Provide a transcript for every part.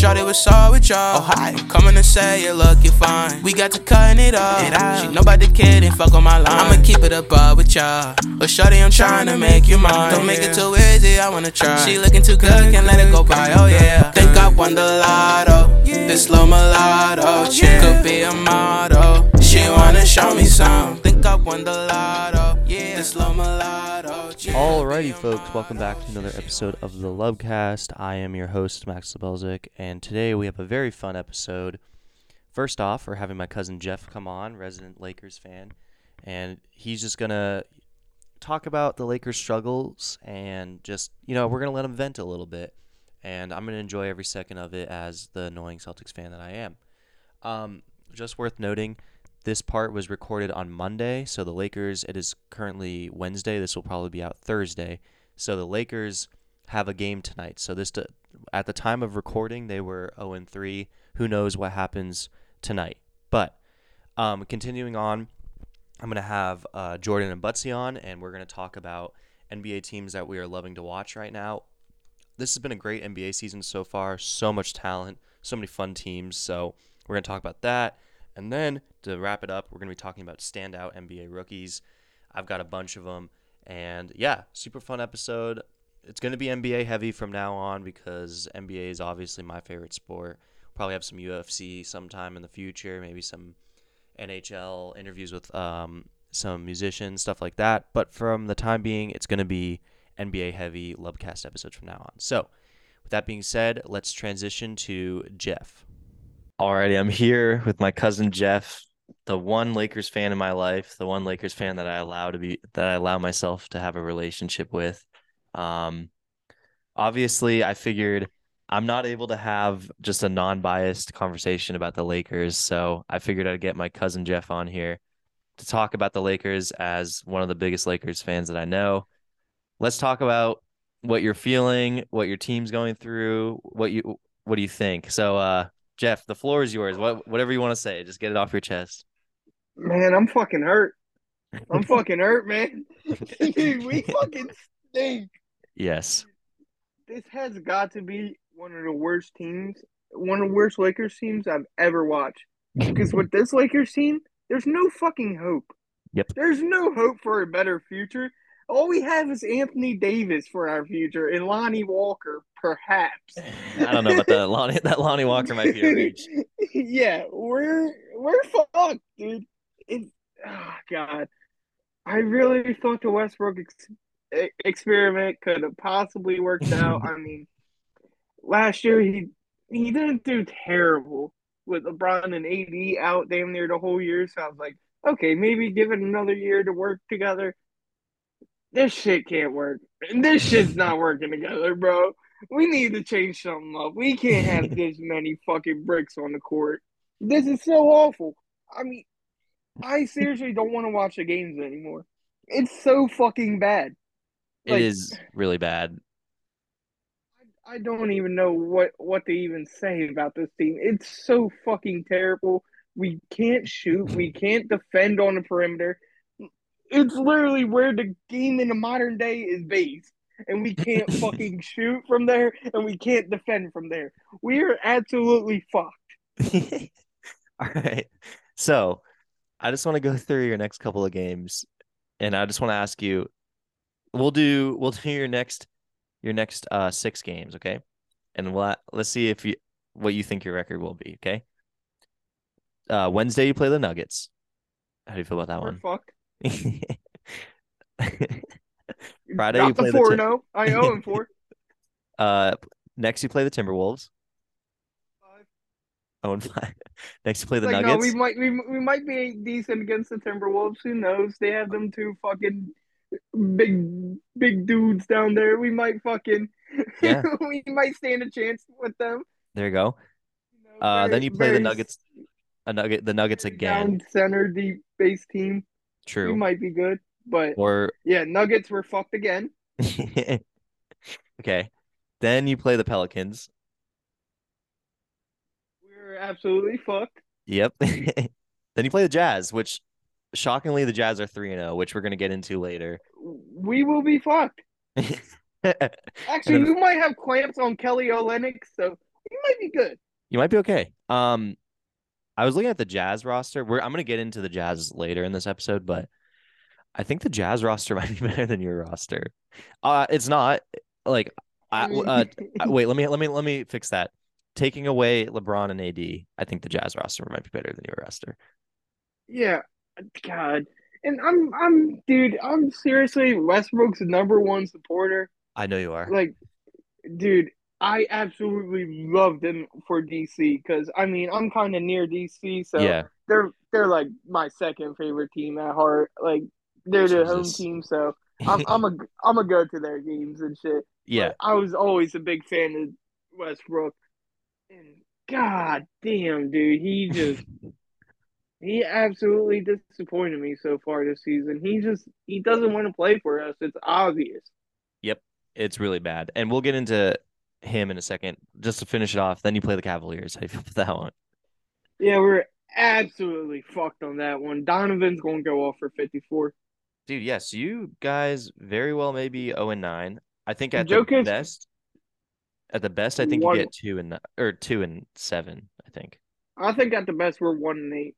Shorty was all with y'all. Oh, hi. Coming to say you look, you fine. We got to cutting it up. It out. She about the fuck on my line. I'ma keep it above with y'all. But Shorty, I'm trying to make you mine. Don't make it too easy, I wanna try. She looking too good, can't let it go by. Oh yeah. Think I won the lotto. This slow mulatto. Oh, she could be a model. She wanna show me some. Think I won the lotto. Alrighty, folks, welcome back to another episode of the Lub Cast. I am your host, Max Lebelzik, and today we have a very fun episode. First off, we're having my cousin Jeff come on, resident Lakers fan, and he's just gonna talk about the Lakers' struggles and just, you know, we're gonna let him vent a little bit, and I'm gonna enjoy every second of it as the annoying Celtics fan that I am. Um, just worth noting, this part was recorded on Monday, so the Lakers. It is currently Wednesday. This will probably be out Thursday. So the Lakers have a game tonight. So this, to, at the time of recording, they were 0 and 3. Who knows what happens tonight? But um, continuing on, I'm gonna have uh, Jordan and Buttsie on, and we're gonna talk about NBA teams that we are loving to watch right now. This has been a great NBA season so far. So much talent, so many fun teams. So we're gonna talk about that. And then to wrap it up, we're going to be talking about standout NBA rookies. I've got a bunch of them. And yeah, super fun episode. It's going to be NBA heavy from now on because NBA is obviously my favorite sport. Probably have some UFC sometime in the future, maybe some NHL interviews with um, some musicians, stuff like that. But from the time being, it's going to be NBA heavy Lub Cast episodes from now on. So, with that being said, let's transition to Jeff. Alrighty, I'm here with my cousin Jeff, the one Lakers fan in my life, the one Lakers fan that I allow to be that I allow myself to have a relationship with. Um, obviously, I figured I'm not able to have just a non-biased conversation about the Lakers, so I figured I'd get my cousin Jeff on here to talk about the Lakers as one of the biggest Lakers fans that I know. Let's talk about what you're feeling, what your team's going through, what you what do you think? So, uh, Jeff, the floor is yours. What whatever you want to say, just get it off your chest. Man, I'm fucking hurt. I'm fucking hurt, man. Dude, we fucking stink. Yes. This has got to be one of the worst teams, one of the worst Lakers teams I've ever watched. Because with this Lakers team, there's no fucking hope. Yep. There's no hope for a better future. All we have is Anthony Davis for our future and Lonnie Walker, perhaps. I don't know about that. Lonnie that Lonnie Walker might be a reach. yeah, we're we're fucked, dude. It's oh god. I really thought the Westbrook ex- experiment could have possibly worked out. I mean, last year he he didn't do terrible with LeBron and AD out damn near the whole year. So I was like, okay, maybe give it another year to work together. This shit can't work. This shit's not working together, bro. We need to change something up. We can't have this many fucking bricks on the court. This is so awful. I mean, I seriously don't want to watch the games anymore. It's so fucking bad. It Like- is really bad. I don't even know what what to even say about this team. It's so fucking terrible. We can't shoot. We can't defend on the perimeter. It's literally where the game in the modern day is based. And we can't fucking shoot from there and we can't defend from there. We are absolutely fucked. All right. So I just want to go through your next couple of games, and I just want to ask you. We'll do we'll do your next your next uh six games, okay? And we'll let's see if you what you think your record will be, okay? Uh, Wednesday you play the Nuggets. How do you feel about that We're one? fucked. Friday Got you play the the four Tim- no. I owe him four. uh, next you play the Timberwolves. Oh, and five. Next you play the like, Nuggets. no, we might we, we might be decent against the Timberwolves. Who knows? They have them two fucking big big dudes down there. We might fucking Yeah. we might stand a chance with them. There you go. You know, Uh, then you play the Nuggets. A nugget, the Nuggets again. Down center deep base team. We True. might be good, but Or yeah, Nuggets were fucked again. okay. Then you play the Pelicans. We're absolutely fucked. Yep. then you play the Jazz, which shockingly the Jazz are 3 and 0, which we're going to get into later. We will be fucked. Actually, we might have clamps on Kelly Olynyk, so you might be good. You might be okay. Um, I was looking at the Jazz roster. We're I'm gonna get into the Jazz later in this episode, but I think the Jazz roster might be better than your roster. Uh, it's not like I, uh, wait. Let me let me let me fix that. Taking away LeBron and AD, I think the Jazz roster might be better than your roster. Yeah, God, and I'm I'm dude. I'm seriously Westbrook's number one supporter. I know you are. Like, dude, I absolutely loved him for DC because I mean I'm kind of near DC, so yeah, they're they're like my second favorite team at heart. Like they're the home team, so I'm I'm a I'm a go to their games and shit. yeah. But I was always a big fan of Westbrook, and god damn, dude, he just he absolutely disappointed me so far this season. He just he doesn't want to play for us. It's obvious. Yep, it's really bad, and we'll get into him in a second. Just to finish it off, then you play the Cavaliers. How do you feel about that one? Yeah, we're absolutely fucked on that one. Donovan's gonna go off for fifty four. Dude, yes, you guys very well maybe 0 and 9. I think at the best at the best I think One- you get 2 and or 2 and 7, I think. I think at the best we're one and eight.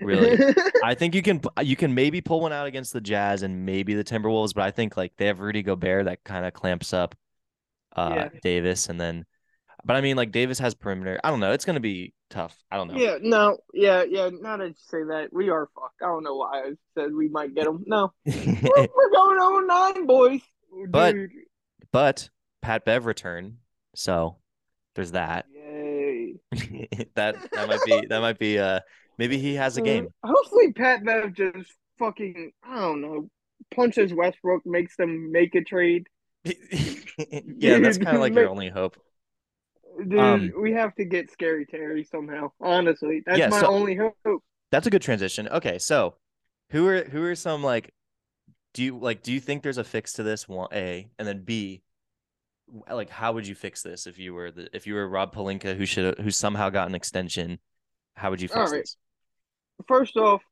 Really. I think you can you can maybe pull one out against the Jazz and maybe the Timberwolves, but I think like they have Rudy Gobert that kind of clamps up uh Yeah. Davis and then but I mean like Davis has perimeter. I don't know. It's to be tough. I don't know. yeah, no, yeah, yeah. Now that you say that, we are fucked. I don't know why I said we might get them. No, we're, we're going 0 9, boys. But- Dude, but Pat Bev return. So there's that. yay. that that might be that might be uh maybe he has a game. Uh, hopefully, Pat Bev just fucking I don't know punches Westbrook, makes them make a trade. yeah, that's kind of like your only hope. Dude, Um, we have to get Scary Terry somehow. Honestly, that's Yeah, my so- only hope. That's a good transition. Okay, so who are who are some like do you like do you think there's a fix to this one A and then B like how would you fix this if you were the if you were Rob Pelinka who should who somehow got an extension how would you fix All right. this? First off,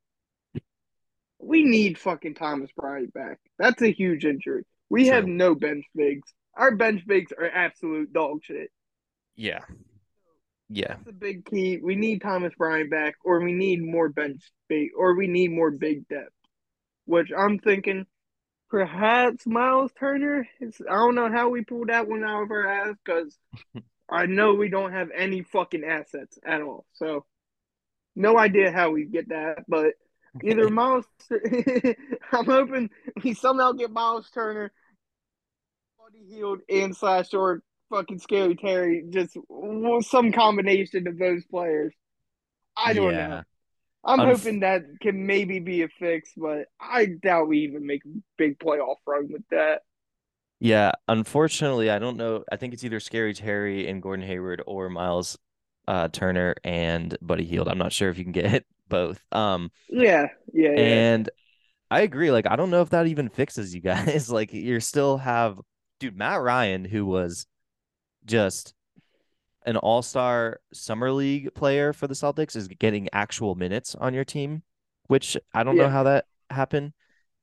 we need fucking Thomas Bryant back. That's a huge injury. We have no bench bigs. Our bench bigs are absolute dog shit. Yeah. Yeah. That's a big key. We need Thomas Bryant back, or we need more bench big, or we need more big depth. Which I'm thinking, perhaps Miles Turner. Is, I don't know how we pulled that one out of our ass because I know we don't have any fucking assets at all. So, no idea how we get that, but either Miles. I'm hoping we somehow get Miles Turner, Buddy Hield, and slash or fucking Scary Terry. Just some combination of those players. I don't Yeah. know. I'm Unf- hoping that can maybe be a fix, but I doubt we even make a big playoff run with that. Yeah, unfortunately, I don't know. I think it's either Scary Terry and Gordon Hayward or Miles uh, Turner and Buddy Hield. I'm not sure if you can get both. Um, Yeah, yeah, yeah. and I agree. Like, I don't know if that even fixes you guys. like, you still have, dude, Matt Ryan, who was just an all-star summer league player for the Celtics, is getting actual minutes on your team, which I don't know how that happened.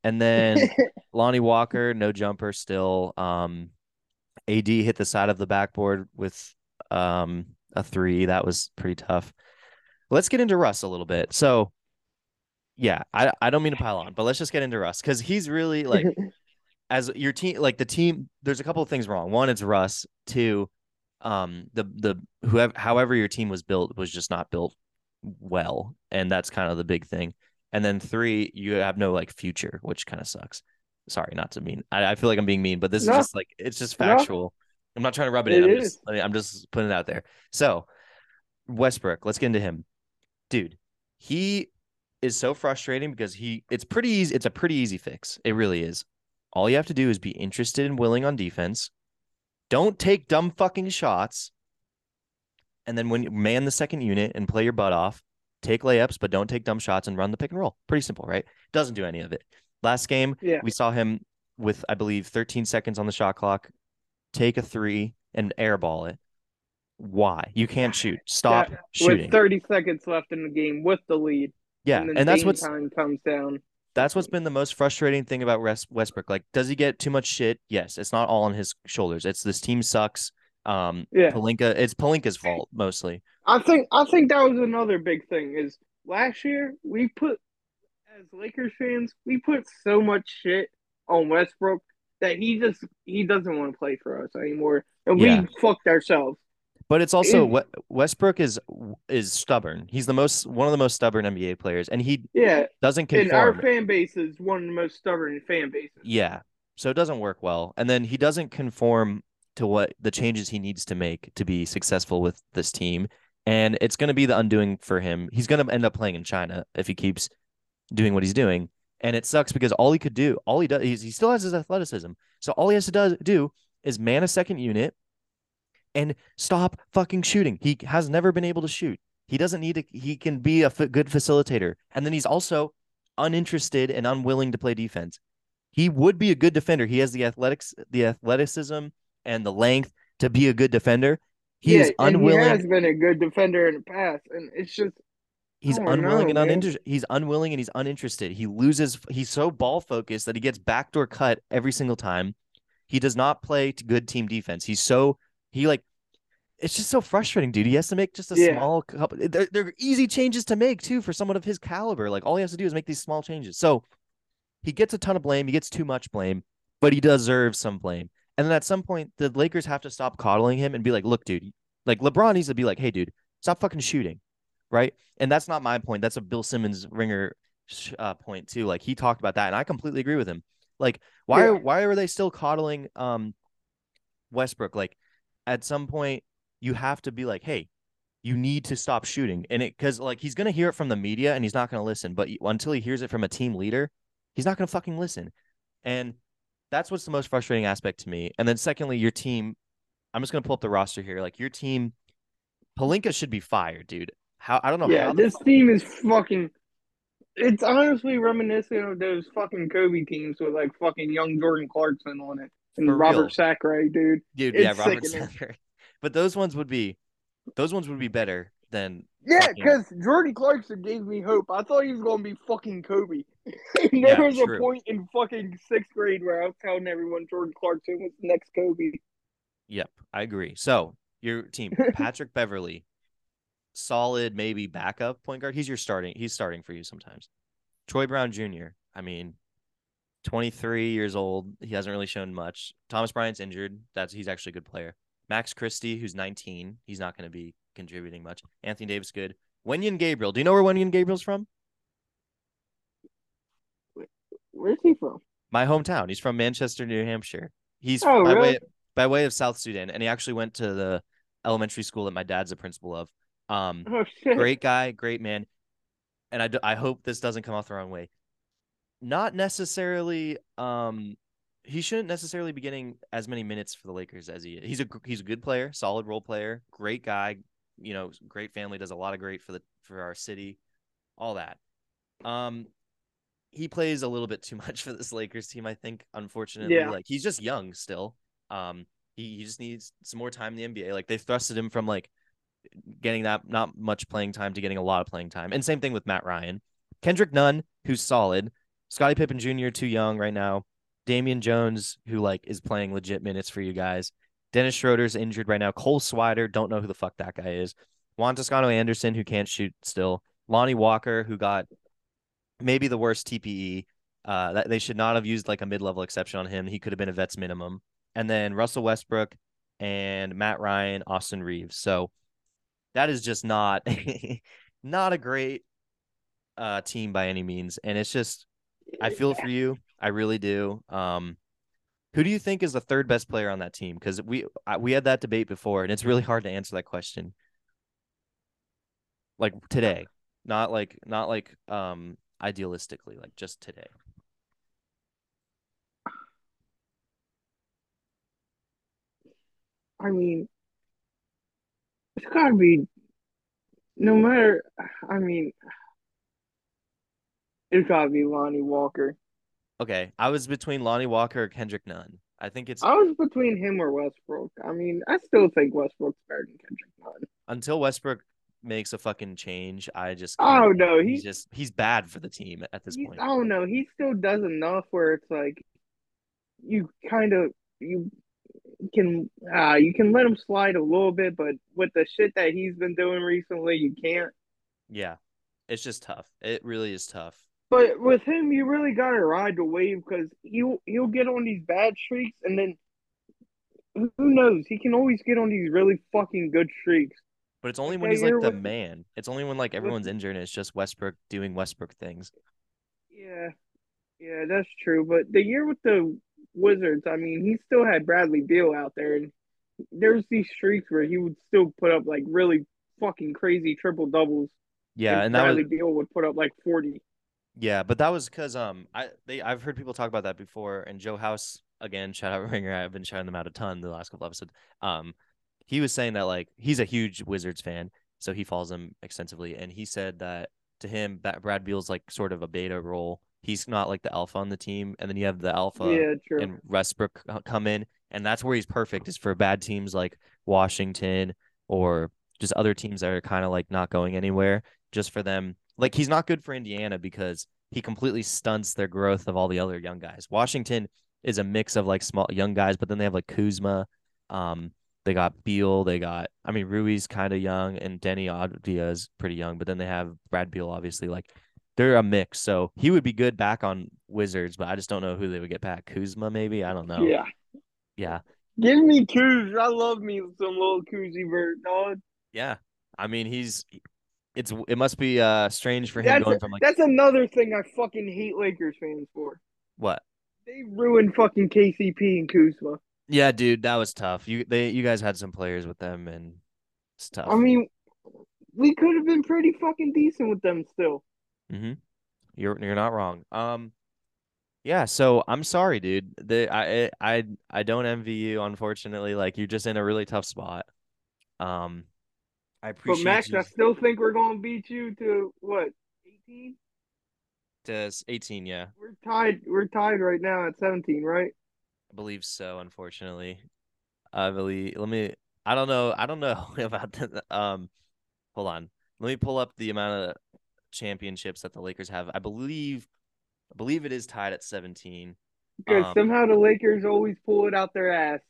And then Lonnie Walker, no jumper still. Um, AD hit the side of the backboard with um a three. That was pretty tough. Let's get into Russ a little bit. So, yeah, I I don't mean to pile on, but let's just get into Russ because he's really like as your team, like the team. There's a couple of things wrong. One, it's Russ. Two, um, the the whoever however your team was built was just not built well, and that's kind of the big thing. And then three, you have no like future, which kind of sucks. Sorry, not to mean. I, I feel like I'm being mean, but this No. is just like it's just No. factual. I'm not trying to rub it, It in. I'm just I mean, I'm just putting it out there. So Westbrook, let's get into him. Dude, he is so frustrating because he it's pretty easy. It's a pretty easy fix. It really is. All you have to do is be interested and willing on defense. Don't take dumb fucking shots. And then when you man the second unit and play your butt off, take layups, but don't take dumb shots and run the pick and roll. Pretty simple, right? Doesn't do any of it. Last game, Yeah. we saw him with, I believe, 13 seconds on the shot clock, take a three and airball it. Why? You can't shoot. Stop Yeah, shooting. With 30 seconds left in the game with the lead. yeah, and, and that's what time comes down. That's what's been the most frustrating thing about Wes- Westbrook. Like, does he get too much shit? Yes, it's not all on his shoulders. It's this team sucks. Um, Yeah. Pelinka, it's Pelinka's fault mostly. I think I think that was another big thing is last year we put as Lakers fans we put so much shit on Westbrook that he just he doesn't want to play for us anymore and Yeah. we fucked ourselves. But it's also We- Westbrook is is stubborn. He's the most one of the most stubborn NBA players, and he Yeah, doesn't conform. and our fan base is one of the most stubborn fan bases. Yeah, so it doesn't work well, and then he doesn't conform to what the changes he needs to make to be successful with this team, and it's going to be the undoing for him. He's going to end up playing in China if he keeps doing what he's doing, and it sucks because all he could do, all he does, he's, he still has his athleticism, so all he has to do, do is man a second unit and stop fucking shooting. He has never been able to shoot. He doesn't need to. He can be a f- good facilitator, and then he's also uninterested and unwilling to play defense. He would be a good defender. He has the athletics, the athleticism, and the length to be a good defender. He yeah, is unwilling. he has been a good defender in the past, and it's just He's unwilling know, and uninterested. He's unwilling and he's uninterested. He loses. He's so ball focused that he gets backdoor cut every single time. He does not play to good team defense. He's so he like. It's just so frustrating, dude. He has to make just a Yeah. small couple. They're, they're easy changes to make too for someone of his caliber. Like all he has to do is make these small changes. So he gets a ton of blame. He gets too much blame, but he deserves some blame. And then at some point, the Lakers have to stop coddling him and be like, "Look, dude, like LeBron needs to be like, hey, dude, stop fucking shooting." right? And that's not my point. That's a Bill Simmons ringer sh- uh, point too. Like he talked about that, and I completely agree with him. Like why Yeah. why are they still coddling um Westbrook? Like at some point you have to be like, hey, you need to stop shooting, and it because like he's gonna hear it from the media and he's not gonna listen. But until he hears it from a team leader, he's not gonna fucking listen. And that's what's the most frustrating aspect to me. And then secondly, your team. I'm just gonna pull up the roster here. Like your team, Pelinka should be fired, dude. How I don't know. yeah, how this team is fucking. It's honestly reminiscent of those fucking Kobe teams with like fucking young Jordan Clarkson on it and For Robert real. Sacre, dude. dude. It's yeah, Robert sickening. Sacre. But those ones would be, those ones would be better than. Yeah, because Jordan Clarkson gave me hope. I thought he was gonna be fucking Kobe. there Yeah, was true. a point in fucking sixth grade where I was telling everyone Jordan Clarkson was the next Kobe. Yep, I agree. So your team, Patrick Beverley, solid maybe backup point guard. He's your starting. He's starting for you sometimes. Troy Brown Jr. I mean, 23 years old. He hasn't really shown much. Thomas Bryant's injured. That's he's actually a good player. Max Christie, who's 19, he's not going to be contributing much. Anthony Davis, good. Wenyen Gabriel. Do you know where Wenyen Gabriel's from? Where's he from? my hometown. He's from Manchester, New Hampshire. He's Oh, by really? way by way of South Sudan, and he actually went to the elementary school that my dad's a principal of. Um, Oh great guy, great man, and I, d- I hope this doesn't come off the wrong way. Not necessarily. Um, he shouldn't necessarily be getting as many minutes for the Lakers as he is. He's a he's a good player, solid role player, great guy. You know, great family, does a lot of great for the for our city, all that. Um, he plays a little bit too much for this Lakers team, I think. Unfortunately, Yeah. like he's just young still. Um, he, he just needs some more time in the NBA. Like they thrusted him from like getting that not much playing time to getting a lot of playing time. And same thing with Matt Ryan. Kendrick Nunn, who's solid. Scottie Pippen Jr. too young right now. Damian Jones, who like is playing legit minutes for you guys. Dennis Schroeder's injured right now. Cole Swider, don't know who the fuck that guy is. Juan Toscano Anderson, who can't shoot still. Lonnie Walker, who got maybe the worst TPE. Uh, that they should not have used like a mid-level exception on him. He could have been a vet's minimum. And then Russell Westbrook and Matt Ryan, Austin Reaves. So that is just not not a great uh team by any means. And it's just I feel for you. I really do. Um who do you think is the third best player on that team? Because we I, we had that debate before, and it's really hard to answer that question. Like today, not like not like um idealistically, like just today. I mean, it's gotta be. No matter, I mean, it's gotta be Lonnie Walker. Okay, I was between Lonnie Walker or Kendrick Nunn. I think it's I was between him or Westbrook. I mean, I still think Westbrook's better than Kendrick Nunn. until Westbrook makes a fucking change. I just Oh, no, he's he- just he's bad for the team at this point. I don't know. He still does enough where it's like you kind of you can uh, you can let him slide a little bit, but with the shit that he's been doing recently, you can't. Yeah, it's just tough. It really is tough. But with him, you really gotta ride the wave because he'll he'll get on these bad streaks, and then who knows? He can always get on these really fucking good streaks. But it's only when he's like the with- man. It's only when like everyone's injured and it's just Westbrook doing Westbrook things. Yeah, yeah, that's true. But the year with the Wizards, I mean, he still had Bradley Beal out there, and there's these streaks where he would still put up like really fucking crazy triple doubles. Yeah, and that Bradley was Beal would put up like forty. Yeah, but that was because um I they I've heard people talk about that before, and Joe House again, shout out Ringer. I've been shouting them out a ton the last couple episodes. Um, he was saying that like he's a huge Wizards fan, so he follows them extensively, and he said that to him, that Brad Beal's like sort of a beta role. He's not like the alpha on the team, and then you have the alpha yeah, true. and Westbrook come in, and that's where he's perfect. Is for bad teams like Washington or just other teams that are kind of like not going anywhere. Just for them, like he's not good for Indiana because he completely stunts their growth of all the other young guys. Washington is a mix of like small young guys, but then they have like Kuzma, um, they got Beal, they got I mean Rui's kind of young, and Deni Avdija is pretty young, but then they have Brad Beal, obviously like. They're a mix, so he would be good back on Wizards, but I just don't know who they would get back. Kuzma, maybe I don't know. Yeah, Yeah. give me Kuz. I love me some little Kuzi bird, dog. Yeah. I mean, he's it's it must be uh strange for him That's going from like That's another thing I fucking hate Lakers fans for. what? They ruined fucking KCP and Kuzma. Yeah, dude, that was tough. You they you guys had some players with them and it's tough. I mean, we could have been pretty fucking decent with them still. mm-hmm. You're you're not wrong. Um yeah, so I'm sorry, dude. The I I I don't envy you, unfortunately. Like you're just in a really tough spot. Um I appreciate. It. But Max, you I still think we're gonna beat you to what? 18? to 18, yeah. We're tied. We're tied right now at 17, right? I believe so, unfortunately. I believe let me I don't know. I don't know about the um hold on. Let me pull up the amount of championships that the Lakers have. I believe I believe it is tied at 17. Because Um, somehow the Lakers always pull it out their ass.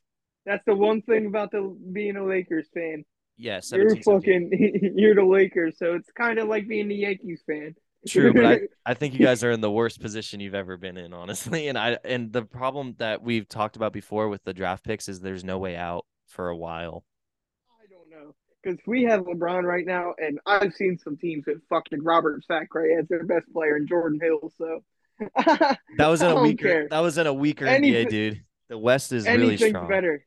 That's the one thing about the being a Lakers fan. Yeah, You're 17. 17. fucking you're the Lakers, so it's kind of like being the Yankees fan. True, but I, I think you guys are in the worst position you've ever been in, honestly. And I and the problem that we've talked about before with the draft picks is there's no way out for a while. I don't know. Because we have LeBron right now, and I've seen some teams with fucking Robert Sacre as their best player and Jordan Hill. So That was in a weaker care. that was in a weaker Anything- NBA, dude. The West is really strong. better.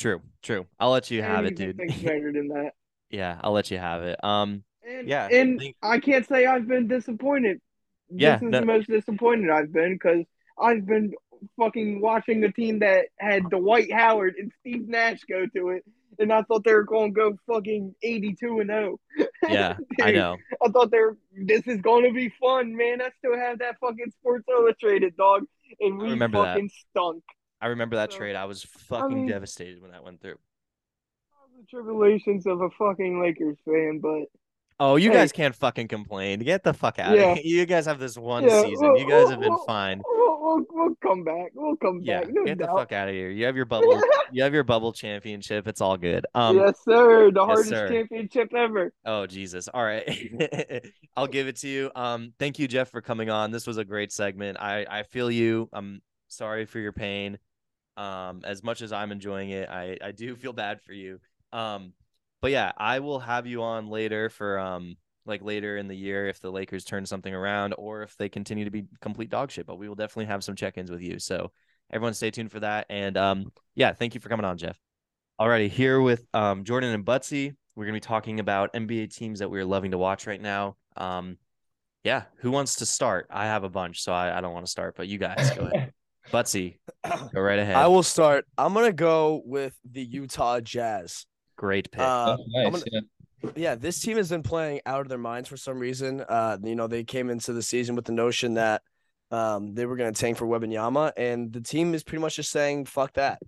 True, true. I'll let you have it, dude. Anything's better than that. yeah, I'll let you have it. Um, And, Yeah, and I can't say I've been disappointed. Yeah, this is no- the most disappointed I've been because I've been fucking watching a team that had Dwight Howard and Steve Nash go to it, and I thought they were going to go fucking eighty-two and zero. yeah, I know. I thought they were. This is going to be fun, man. I still have that fucking Sports Illustrated dog, and we remember that. fucking stunk. I remember that So, trade. I was fucking mean- devastated when that went through. The tribulations of a fucking Lakers fan, but Oh, you Hey. guys can't fucking complain. Get the fuck out Yeah. of here. You guys have this one Yeah, season. well- You guys have been well- fine. we'll, we'll, we'll come back. We'll come Yeah, back. No get the fuck out of here. You have your bubble. you have your bubble championship. It's all good. Um, yes, sir. The hardest sir. championship ever. Oh Jesus! All right, I'll give it to you. Um, thank you, Jeff, for coming on. This was a great segment. I I feel you. I'm sorry for your pain. Um, as much as I'm enjoying it, I I do feel bad for you. Um, but yeah, I will have you on later for um like later in the year if the Lakers turn something around or if they continue to be complete dog shit. But we will definitely have some check-ins with you. So everyone, stay tuned for that. And um, yeah, thank you for coming on, Jeff. Alrighty, here with um Jordan and Buttsie. We're gonna be talking about NBA teams that we're loving to watch right now. Um, yeah, who wants to start? I have a bunch, so I, I don't want to start, but you guys go ahead. Buttsie, go right ahead. I will start. I'm gonna go with the Utah Jazz. Great pick. Uh, Oh, nice. gonna- yeah. yeah, this team has been playing out of their minds for some reason. Uh, you know, they came into the season with the notion that um they were gonna tank for Wembanyama, and the team is pretty much just saying fuck that.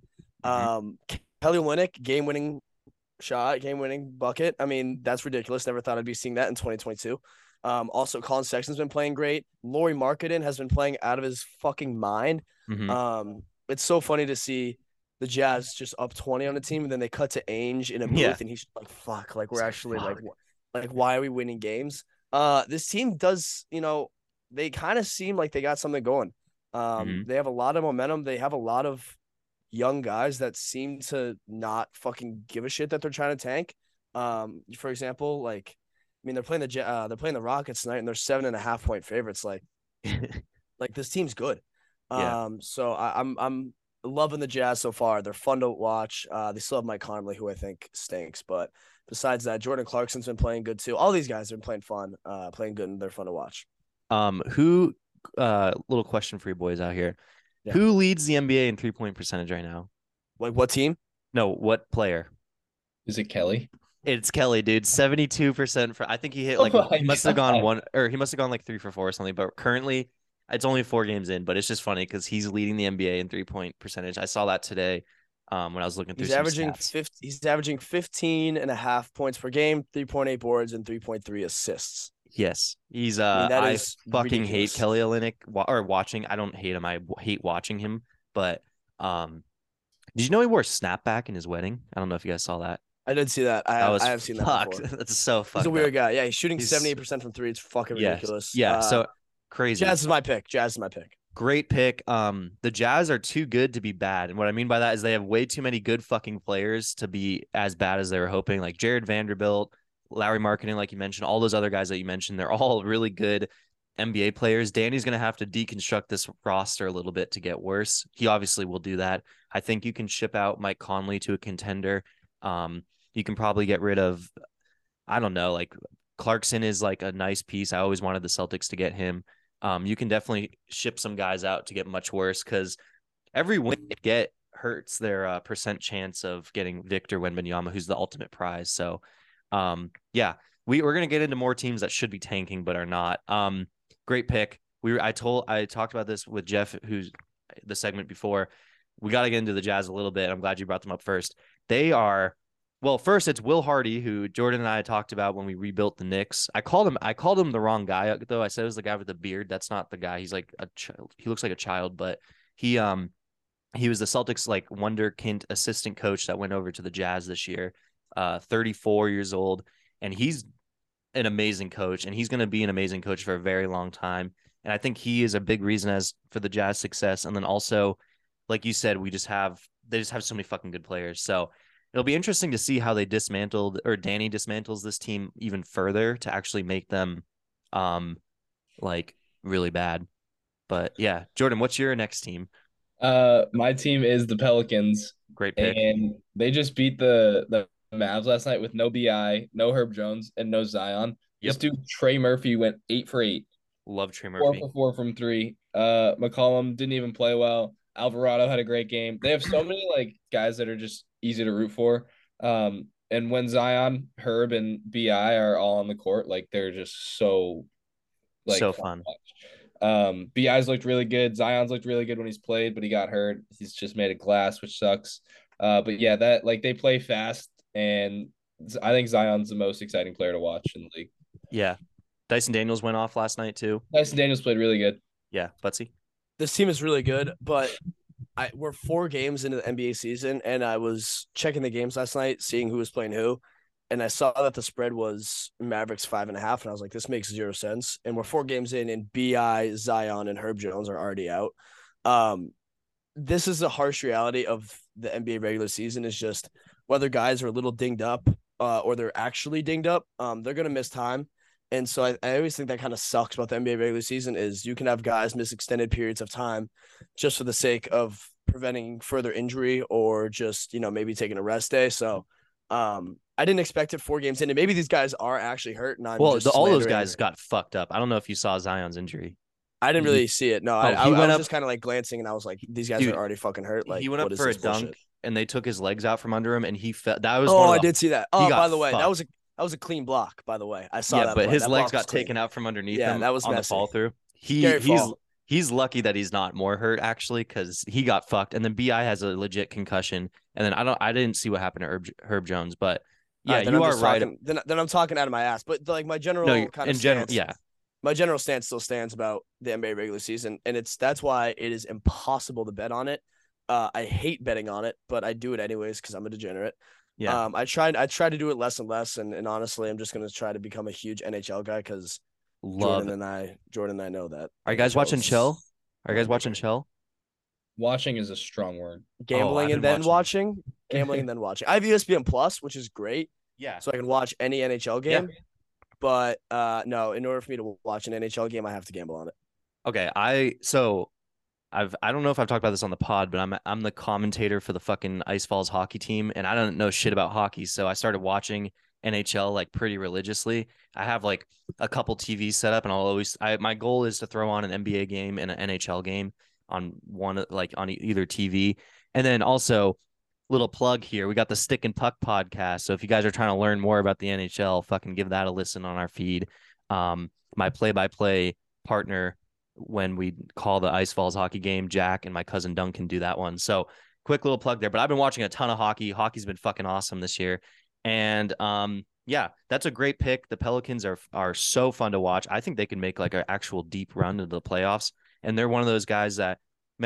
Mhm. Um, Kelly Olynyk, game winning shot, game winning bucket. I mean, that's ridiculous. Never thought I'd be seeing that in 2022. Um, also, Collin Sexton's been playing great. Lauri Markkanen has been playing out of his fucking mind. Mhm. Um, it's so funny to see the Jazz just up 20 on the team, and then they cut to Ainge in a booth, Yeah. and he's like, "Fuck, like we're It's actually like, wh- like why are we winning games?" Uh, this team does, you know, they kind of seem like they got something going. Um, Mhm. they have a lot of momentum. They have a lot of young guys that seem to not fucking give a shit that they're trying to tank. Um, for example, like, mean, they're playing the uh, they're playing the Rockets tonight, and they're seven and a half point favorites. Like, like this team's good. Yeah. Um, so I, I'm I'm loving the Jazz so far. They're fun to watch. Uh, they still have Mike Conley, who I think stinks, but besides that, Jordan Clarkson's been playing good too. All these guys have been playing fun, uh, playing good, and they're fun to watch. Um, who? Uh, little question for you boys out here. Yeah. Who leads the NBA in three point percentage right now? Like what team? No, what player? Is it Kelly? It's Kelly, dude. Seventy-two percent for. I think he hit Oh like my he must have gone one, or he must have gone like three for four or something. But currently, it's only four games in. But it's just funny because he's leading the NBA in three-point percentage. I saw that today, um, when I was looking through. He's averaging stats. 50, he's averaging 15 and a half points per game, 3.8 boards and 3.3 assists. Yes, he's. I Uh, mean, I fucking ridiculous. hate Kelly Olynyk. Or watching. I don't hate him. I hate watching him. But um, did you know he wore a snapback in his wedding? I don't know if you guys saw that. I did see that. I, That was I have seen that fucked. before. That's so fucked. He's a up. weird guy. Yeah, he's shooting He's- 78% from three. It's fucking ridiculous. Yeah. Uh, so crazy. Jazz is my pick. Jazz is my pick. Great pick. Um, the Jazz are too good to be bad, and what I mean by that is they have way too many good fucking players to be as bad as they were hoping. Like Jarred Vanderbilt, Lauri Markkanen, like you mentioned, all those other guys that you mentioned, they're all really good NBA players. Danny's gonna have to deconstruct this roster a little bit to get worse. He obviously will do that. I think you can ship out Mike Conley to a contender. Um, you can probably get rid of, I don't know, like Clarkson is like a nice piece. I always wanted the Celtics to get him. Um, you can definitely ship some guys out to get much worse because every win they get hurts their uh, percent chance of getting Victor Wembanyama, who's the ultimate prize. So, um, yeah, we we're gonna get into more teams that should be tanking but are not. Um, great pick. We I told I talked about this with Jeff, who's the segment before. We got to get into the Jazz a little bit. I'm glad you brought them up first. They are well, first it's Will Hardy, who Jordan and I talked about when we rebuilt the Knicks. I called him I called him the wrong guy though. I said it was the guy with the beard. That's not the guy. He's like a child. He looks like a child, but he um he was the Celtics like wonderkind assistant coach that went over to the Jazz this year. Uh 34 years old and he's an amazing coach and he's going to be an amazing coach for a very long time. And I think he is a big reason as for the Jazz success and then also like you said we just have they just have so many fucking good players. So it'll be interesting to see how they dismantled or Danny dismantles this team even further to actually make them um like really bad. But yeah, Jordan, what's your next team? Uh, my team is the Pelicans, Great pick. and they just beat the the Mavs last night with no Bi, no Herb Jones, and no Zion. This Yep. dude Trey Murphy went eight for eight, Love Trey four Murphy. for four from three. Uh, McCollum didn't even play well. Alvarado had a great game. They have so many like guys that are just easy to root for. Um, and when Zion, Herb, and Bi are all on the court, like they're just so like So fun. Um, Bi's looked really good. Zion's looked really good when he's played, but he got hurt. He's just made of glass, which sucks. Uh, but yeah, that like they play fast, and I think Zion's the most exciting player to watch in the league. Yeah. Dyson Daniels went off last night too. Dyson Daniels played really good. Yeah, Buttsie. This team is really good, but I we're four games into the NBA season, and I was checking the games last night, seeing who was playing who, and I saw that the spread was Mavericks five and a half, and I was like, this makes zero sense. And we're four games in, and Bi, Zion, and Herb Jones are already out. Um, this is the harsh reality of the NBA regular season is just whether guys are a little dinged up uh, or they're actually dinged up, um, they're gonna miss time. And so I, I always think that kind of sucks about the NBA regular season is you can have guys miss extended periods of time just for the sake of preventing further injury or just, you know, maybe taking a rest day. So um I didn't expect it four games in, and maybe these guys are actually hurt. And I'm Well, the, all those guys got fucked up. I don't know if you saw Zion's injury. I didn't really see it. No, I, Oh, I, I went was up- just kind of like glancing, and I was like, these guys Dude, are already fucking hurt. Like he went up for a bullshit? dunk and they took his legs out from under him and he fell. That was oh, I the- did see that. Oh, by the way, that was a that was a clean block. By the way, I saw yeah, that. but play. his That legs got clean. taken out from underneath Yeah, him that was on the fall through. He Scary he's fall. he's lucky that he's not more hurt actually because he got fucked. And then Bi has a legit concussion. And then I don't I didn't see what happened to Herb, Herb Jones, but yeah, you I'm are right. Talking, then, then I'm talking out of my ass. But like my general No, kind in of general, stance- yeah. my general stance still stands about the NBA regular season, and it's that's why it is impossible to bet on it. Uh, I hate betting on it, but I do it anyways because I'm a degenerate. Yeah. Um, I tried I try to do it less and less, and, and honestly, I'm just gonna try to become a huge NHL guy because Love. Jordan and I Jordan and I know that. Are you guys NHL watching is- Chill? Are you guys watching Chill? Watching is a strong word. Gambling I've and then watching. Gambling and then watching. I have ESPN Plus, which is great, Yeah. so I can watch any NHL Yeah. game. But uh, no, in order for me to watch an NHL game, I have to gamble on it. Okay, I so I've I don't know if I've talked about this on the pod, but I'm I'm the commentator for the fucking Ice Falls hockey team, and I don't know shit about hockey, so I started watching NHL like pretty religiously. I have like a couple TVs set up, and I'll always I my goal is to throw on an NBA game and an NHL game on one like on either TV, and then also little plug here. We got the Stick and Puck podcast. So if you guys are trying to learn more about the NHL, fucking give that a listen on our feed. Um, my play-by-play partner when we call the Ice Falls hockey game, Jack and my cousin Duncan do that one. So quick little plug there. But I've been watching a ton of hockey. Hockey's been fucking awesome this year, and um, yeah, that's a great pick. The Pelicans are are so fun to watch. I think they can make like an actual deep run into the playoffs, and they're one of those guys that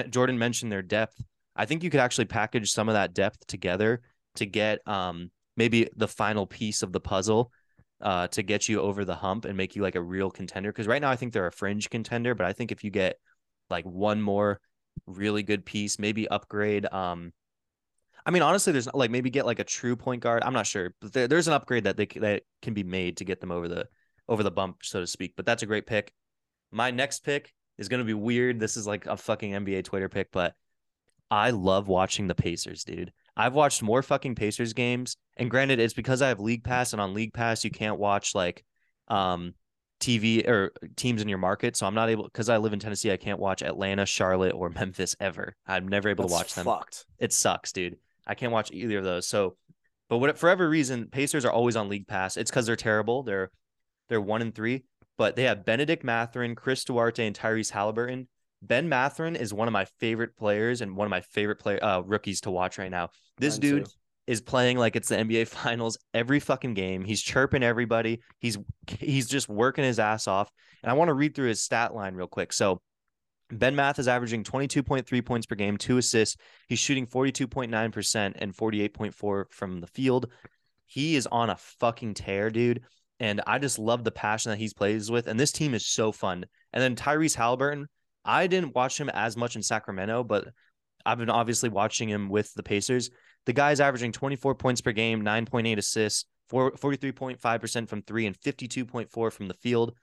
Jordan mentioned their depth. I think you could actually package some of that depth together to get um maybe the final piece of the puzzle uh to get you over the hump and make you like a real contender because right now I think they're a fringe contender but I think if you get like one more really good piece maybe upgrade um I mean honestly there's like maybe get like a true point guard I'm not sure but there, there's an upgrade that they that can be made to get them over the over the bump so to speak but that's a great pick my next pick is going to be weird this is like a fucking NBA Twitter pick but I love watching the Pacers, dude. I've watched more fucking Pacers games, and granted, it's because I have League Pass, and on League Pass you can't watch like um TV or teams in your market. So I'm not able because I live in Tennessee. I can't watch Atlanta, Charlotte, or Memphis ever. I'm never able That's to watch them. Fucked. It sucks, dude. I can't watch either of those. So, but what for every reason, Pacers are always on League Pass. It's because they're terrible. They're they're one and three, but they have Bennedict Mathurin, Chris Duarte, and Tyrese Halliburton. Ben Mathurin is one of my favorite players and one of my favorite play uh, rookies to watch right now. This Mine dude too. is playing like it's the NBA Finals every fucking game. He's chirping everybody. He's he's just working his ass off. And I want to read through his stat line real quick. So Ben Math is averaging 22.3 points per game, two assists. He's shooting 42.9% and 48.4 from the field. He is on a fucking tear, dude. And I just love the passion that he's plays with. And this team is so fun. And then Tyrese Halliburton, I didn't watch him as much in Sacramento, but I've been obviously watching him with the Pacers. The guy's averaging 24 points per game, 9.8 assists, 4, 43.5% from three, and 52.4 from the field.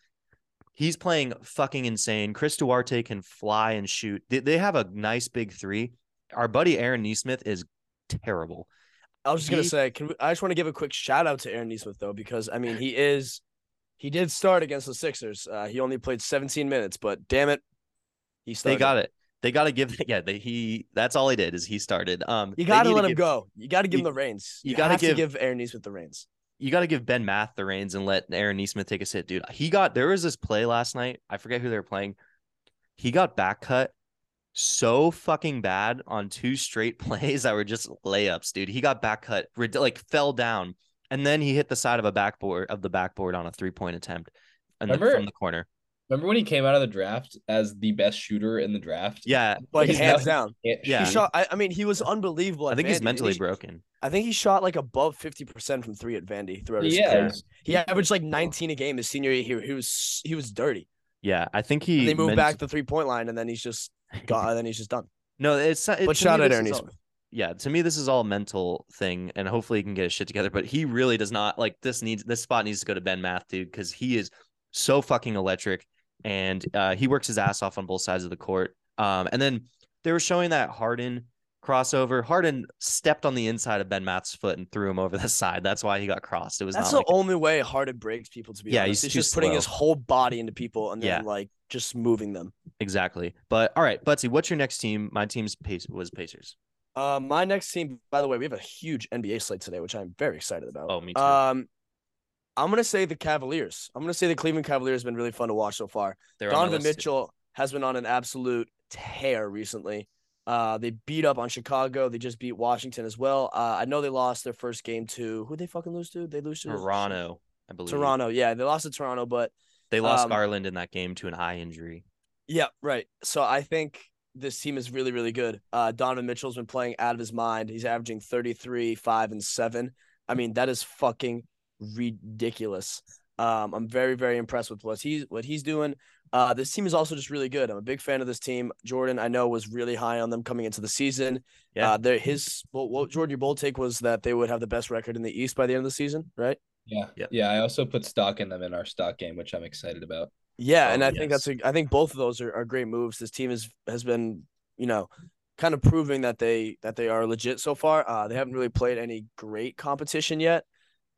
He's playing fucking insane. Chris Duarte can fly and shoot. They, they have a nice big three. Our buddy Aaron Nesmith is terrible. I was just gonna say, can we, I just want to give a quick shout out to Aaron Nesmith though, because I mean he is, he did start against the Sixers. Uh, he only played 17 minutes, but damn it, he They got it. They got to give. Yeah, they, he. That's all he did is he started. Um, You got to let him give- go. You got to give you- him the reins. you You, gotta give- give Aaron Nesmith the reins. you got to give Ben Math the reins and let Aaron Nesmith take a sit, dude. He got there was this play last night. I forget who they were playing. He got back cut so fucking bad on two straight plays that were just layups, dude. He got back cut, like fell down, and then he hit the side of a backboard of the backboard on a three point attempt, and then Remember- from the corner. Remember when he came out of the draft as the best shooter in the draft? Yeah, Like He's hands now- down. Can't Yeah. He shot. I, I mean, he was unbelievable. I at think he's mentally He- broken. I think he shot like above 50 percent from three at Vandy throughout his Yeah, career. it's- He averaged like 19 a game his senior year. He, he was he was dirty. Yeah, I think he. And they moved ment- back the three point line, and then he's just got. and then he's just done. No, it's it, But to shout me, out this Aaron all- yeah, to me this is all a mental thing, and hopefully he can get his shit together. But he really does not like this needs this spot needs to go to Ben Math, dude, because he is so fucking electric, and uh, he works his ass off on both sides of the court. Um, and then they were showing that Harden crossover. Harden stepped on the inside of Ben Math's foot and threw him over the side. That's why he got crossed. It was That's not the like only way Harden breaks people. To be Yeah, honest, he's just putting his whole body into people and then Yeah. like just moving them. exactly. But all right, Buttsie, what's your next team? My team's pace was Pacers. Uh, my next team, by the way, we have a huge NBA slate today, which I'm very excited about. Oh, me too. Um, I'm gonna say the Cavaliers. I'm gonna say the Cleveland Cavaliers have been really fun to watch so far. They're Donovan list, too. Mitchell has been on an absolute tear recently. Uh, they beat up on Chicago. They just beat Washington as well. Uh, I know they lost their first game to who they fucking lose to. They lose to Toronto, I believe. Toronto, yeah, they lost to Toronto, but They lost Um, Garland in that game to an eye injury. yeah, right. So I think this team is really, really good. Uh, Donovan Mitchell's been playing out of his mind. He's averaging 33, 5, and 7. I mean, that is fucking ridiculous. Um, I'm very, very impressed with what he's what he's doing. Uh, this team is also just really good. I'm a big fan of this team. Jordan, I know, was really high on them coming into the season. Yeah. Uh, there, his well, what Jordan, your bold take was that they would have the best record in the East by the end of the season, right? Yeah. Yep. Yeah. I also put stock in them in our stock game, which I'm excited about. Yeah, Oh, and I think that's a, I think both of those are, are great moves. This team is has been, you know, kind of proving that they that they are legit so far. Uh, they haven't really played any great competition yet,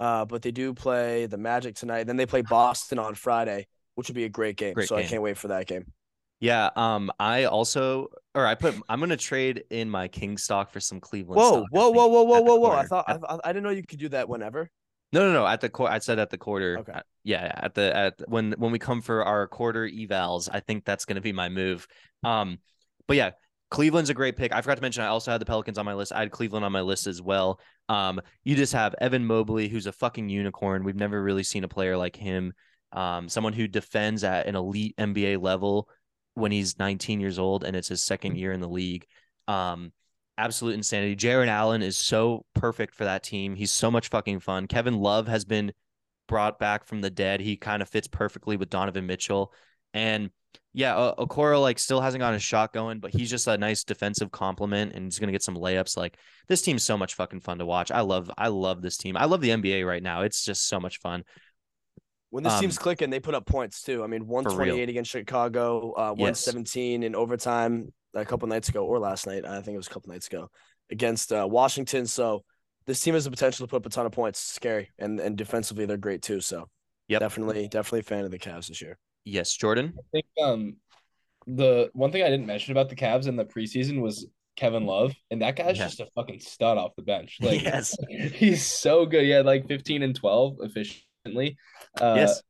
uh, but they do play the Magic tonight. Then they play Boston on Friday, which will be a great game. Great so I can't wait for that game. Yeah. Um. I also, or I put, I'm gonna trade in my King stock for some Cleveland. Whoa, stock, whoa, whoa, whoa, whoa, whoa, whoa! I thought I, I I didn't know you could do that whenever. no, no, no. At the quarter, I said at the quarter. Okay. uh, yeah, at the at when when we come for our quarter evals, I think that's gonna be my move. Um. But yeah, Cleveland's a great pick. I forgot to mention I also had the Pelicans on my list. I had Cleveland on my list as well. Um, you just have Evan Mobley, who's a fucking unicorn. We've never really seen a player like him. Um, someone who defends at an elite NBA level when he's 19 years old and it's his second year in the league. Um, absolute insanity. Jarrett Allen is so perfect for that team. He's so much fucking fun. Kevin Love has been brought back from the dead. He kind of fits perfectly with Donovan Mitchell. And yeah, O- Okoro like still hasn't got his shot going, but he's just a nice defensive complement and he's gonna get some layups. Like this team's so much fucking fun to watch. I love I love this team. I love the NBA right now. It's just so much fun. When this Um, team's clicking, they put up points too. I mean, 128 against Chicago, uh, Yes. 117 in overtime a couple nights ago, or last night. I think it was a couple nights ago against uh, Washington. So this team has the potential to put up a ton of points. It's scary, and and defensively they're great too. So Yep. definitely, definitely a fan of the Cavs this year. Yes, Jordan. I think um the one thing I didn't mention about the Cavs in the preseason was Kevin Love, and that guy's Yeah. just a fucking stud off the bench. Like yes. he's so good. He had like 15 and 12 efficiently. Uh, yes.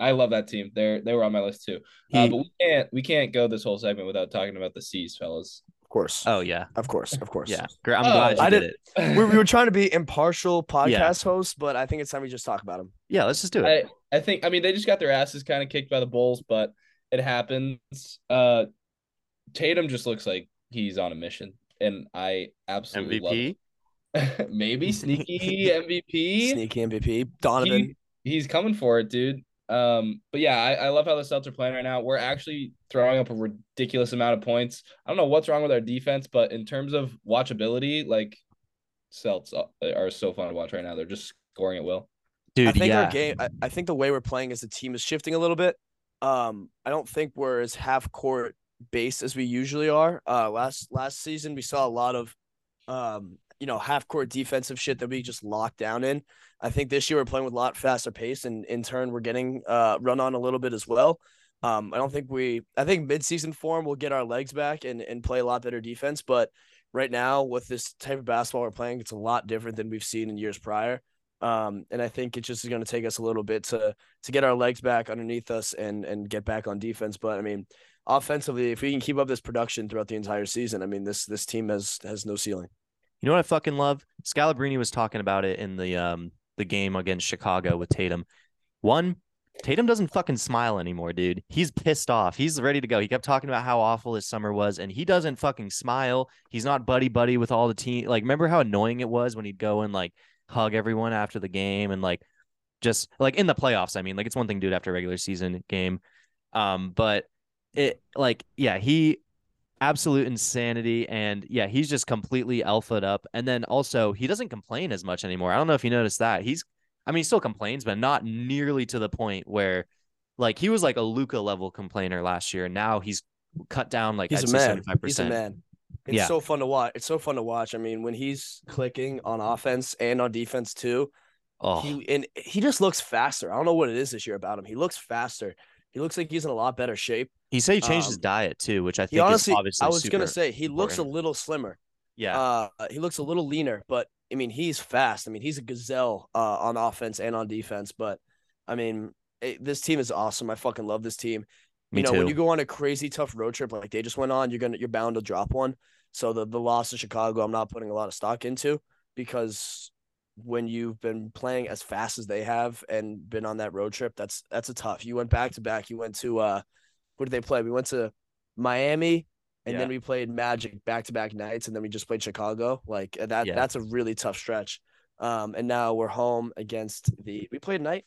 I love that team. They're they were on my list too. Uh, but we can't we can't go this whole segment without talking about the C's, fellas. Of course, oh yeah. of course, of course. Yeah. I'm Oh, glad you I did did- it. we, we were trying to be impartial podcast Yeah. hosts, but I think it's time we just talk about them. Yeah, let's just do it. I, I think I mean they just got their asses kind of kicked by the Bulls, but it happens. Uh Tatum just looks like he's on a mission, and I absolutely love MVP. it. Maybe sneaky MVP. Sneaky MVP, Donovan. He- he's coming for it, dude. Um, but yeah, I, I love how the Celtics are playing right now. We're actually throwing up a ridiculous amount of points. I don't know what's wrong with our defense, but in terms of watchability, like Celts are so fun to watch right now. They're just scoring at will. Dude, I think yeah. our game. I, I think the way we're playing as a team is shifting a little bit. Um, I don't think we're as half court based as we usually are. Uh, last last season we saw a lot of, um, you know, half court defensive shit that we just locked down in. I think this year we're playing with a lot faster pace, and in turn we're getting uh run on a little bit as well. Um, I don't think we. I think mid season form will get our legs back and and play a lot better defense, but. Right now, with this type of basketball we're playing, it's a lot different than we've seen in years prior. Um, and I think it just is going to take us a little bit to to get our legs back underneath us and and get back on defense. But I mean, offensively, if we can keep up this production throughout the entire season, I mean, this this team has has no ceiling. You know what I fucking love? Scalabrine was talking about it in the um the game against Chicago with Tatum. One, Tatum doesn't fucking smile anymore, dude. He's pissed off. He's ready to go. He kept talking about how awful his summer was, and he doesn't fucking smile. He's not buddy buddy with all the team. Like, remember how annoying it was when he'd go and like hug everyone after the game and like just like in the playoffs. I mean, like it's one thing to do it after a regular season game. Um, but it like yeah, he absolute insanity and yeah he's just completely alphaed up and then also he doesn't complain as much anymore i don't know if you noticed that he's i mean he still complains but not nearly to the point where like he was like a luka level complainer last year and now he's cut down like He's I'd a man. 75%. He's a man. It's Yeah. so fun to watch. It's so fun to watch. I mean, when he's clicking on offense and on defense too, oh he and he just looks faster. I don't know what it is this year about him. He looks faster. He looks like he's in a lot better shape. he said he changed his um, diet too which i think honestly, is obviously I was gonna say he looks a little slimmer. yeah Uh, he looks a little leaner, but I mean, he's fast. I mean, he's a gazelle uh, on offense and on defense. But I mean, it, this team is awesome. I fucking love this team. me you know, too when you go on a crazy tough road trip like they just went on, you're gonna you're bound to drop one. So the the loss to Chicago, I'm not putting a lot of stock into because when you've been playing as fast as they have and been on that road trip, that's that's a tough. You went back to back. You went to uh, who did they play? We went to Miami, and Yeah. then we played Magic back to back nights, and then we just played Chicago. Like uh, that, Yeah. that's a really tough stretch. Um, and now we're home against the. We played night.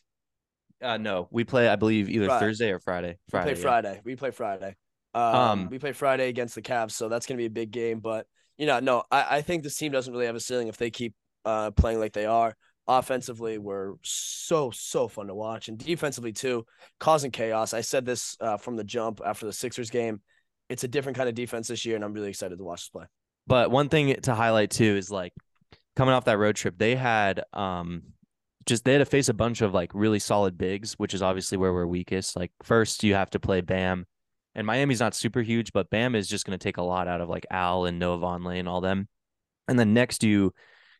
Uh, no, we play. I believe either Friday. Thursday or Friday. Friday. We play yeah. Friday. We play Friday. Um, Um, we play Friday against the Cavs, so that's gonna be a big game. But you know, no, I, I think this team doesn't really have a ceiling if they keep uh playing like they are. Offensively, we're so so fun to watch, and defensively too, causing chaos. I said this uh, from the jump after the Sixers game. It's a different kind of defense this year, and I'm really excited to watch this play. But one thing to highlight too is like coming off that road trip, they had um just they had to face a bunch of like really solid bigs, which is obviously where we're weakest. Like first you have to play Bam. And Miami's not super huge, but Bam is just gonna take a lot out of like Al and Noah Vonleh and all them. And then next you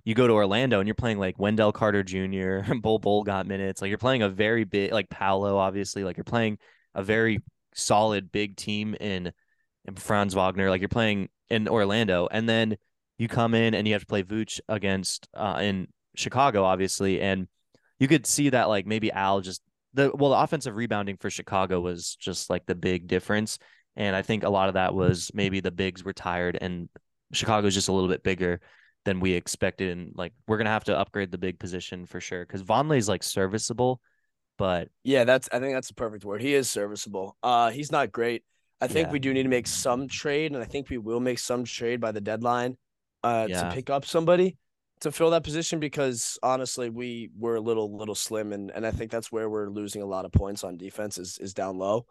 you go to Orlando and you're playing like Wendell Carter Jr., and Bol Bol got minutes. Like you're playing a very big like Paolo, obviously. Like you're playing a very solid big team in, in Franz Wagner. Like you're playing in Orlando, and then you come in and you have to play Vooch against uh in Chicago, obviously, and you could see that like maybe Al just the well the offensive rebounding for Chicago was just like the big difference, and I think a lot of that was maybe the bigs were tired and Chicago's just a little bit bigger than we expected, and like we're gonna have to upgrade the big position for sure because Vonleh's like serviceable, but Yeah, that's I think that's the perfect word. He is serviceable. Uh he's not great. I think Yeah. we do need to make some trade, and I think we will make some trade by the deadline uh Yeah. to pick up somebody to fill that position because honestly we were a little little slim and and I think that's where we're losing a lot of points on defense is is down low,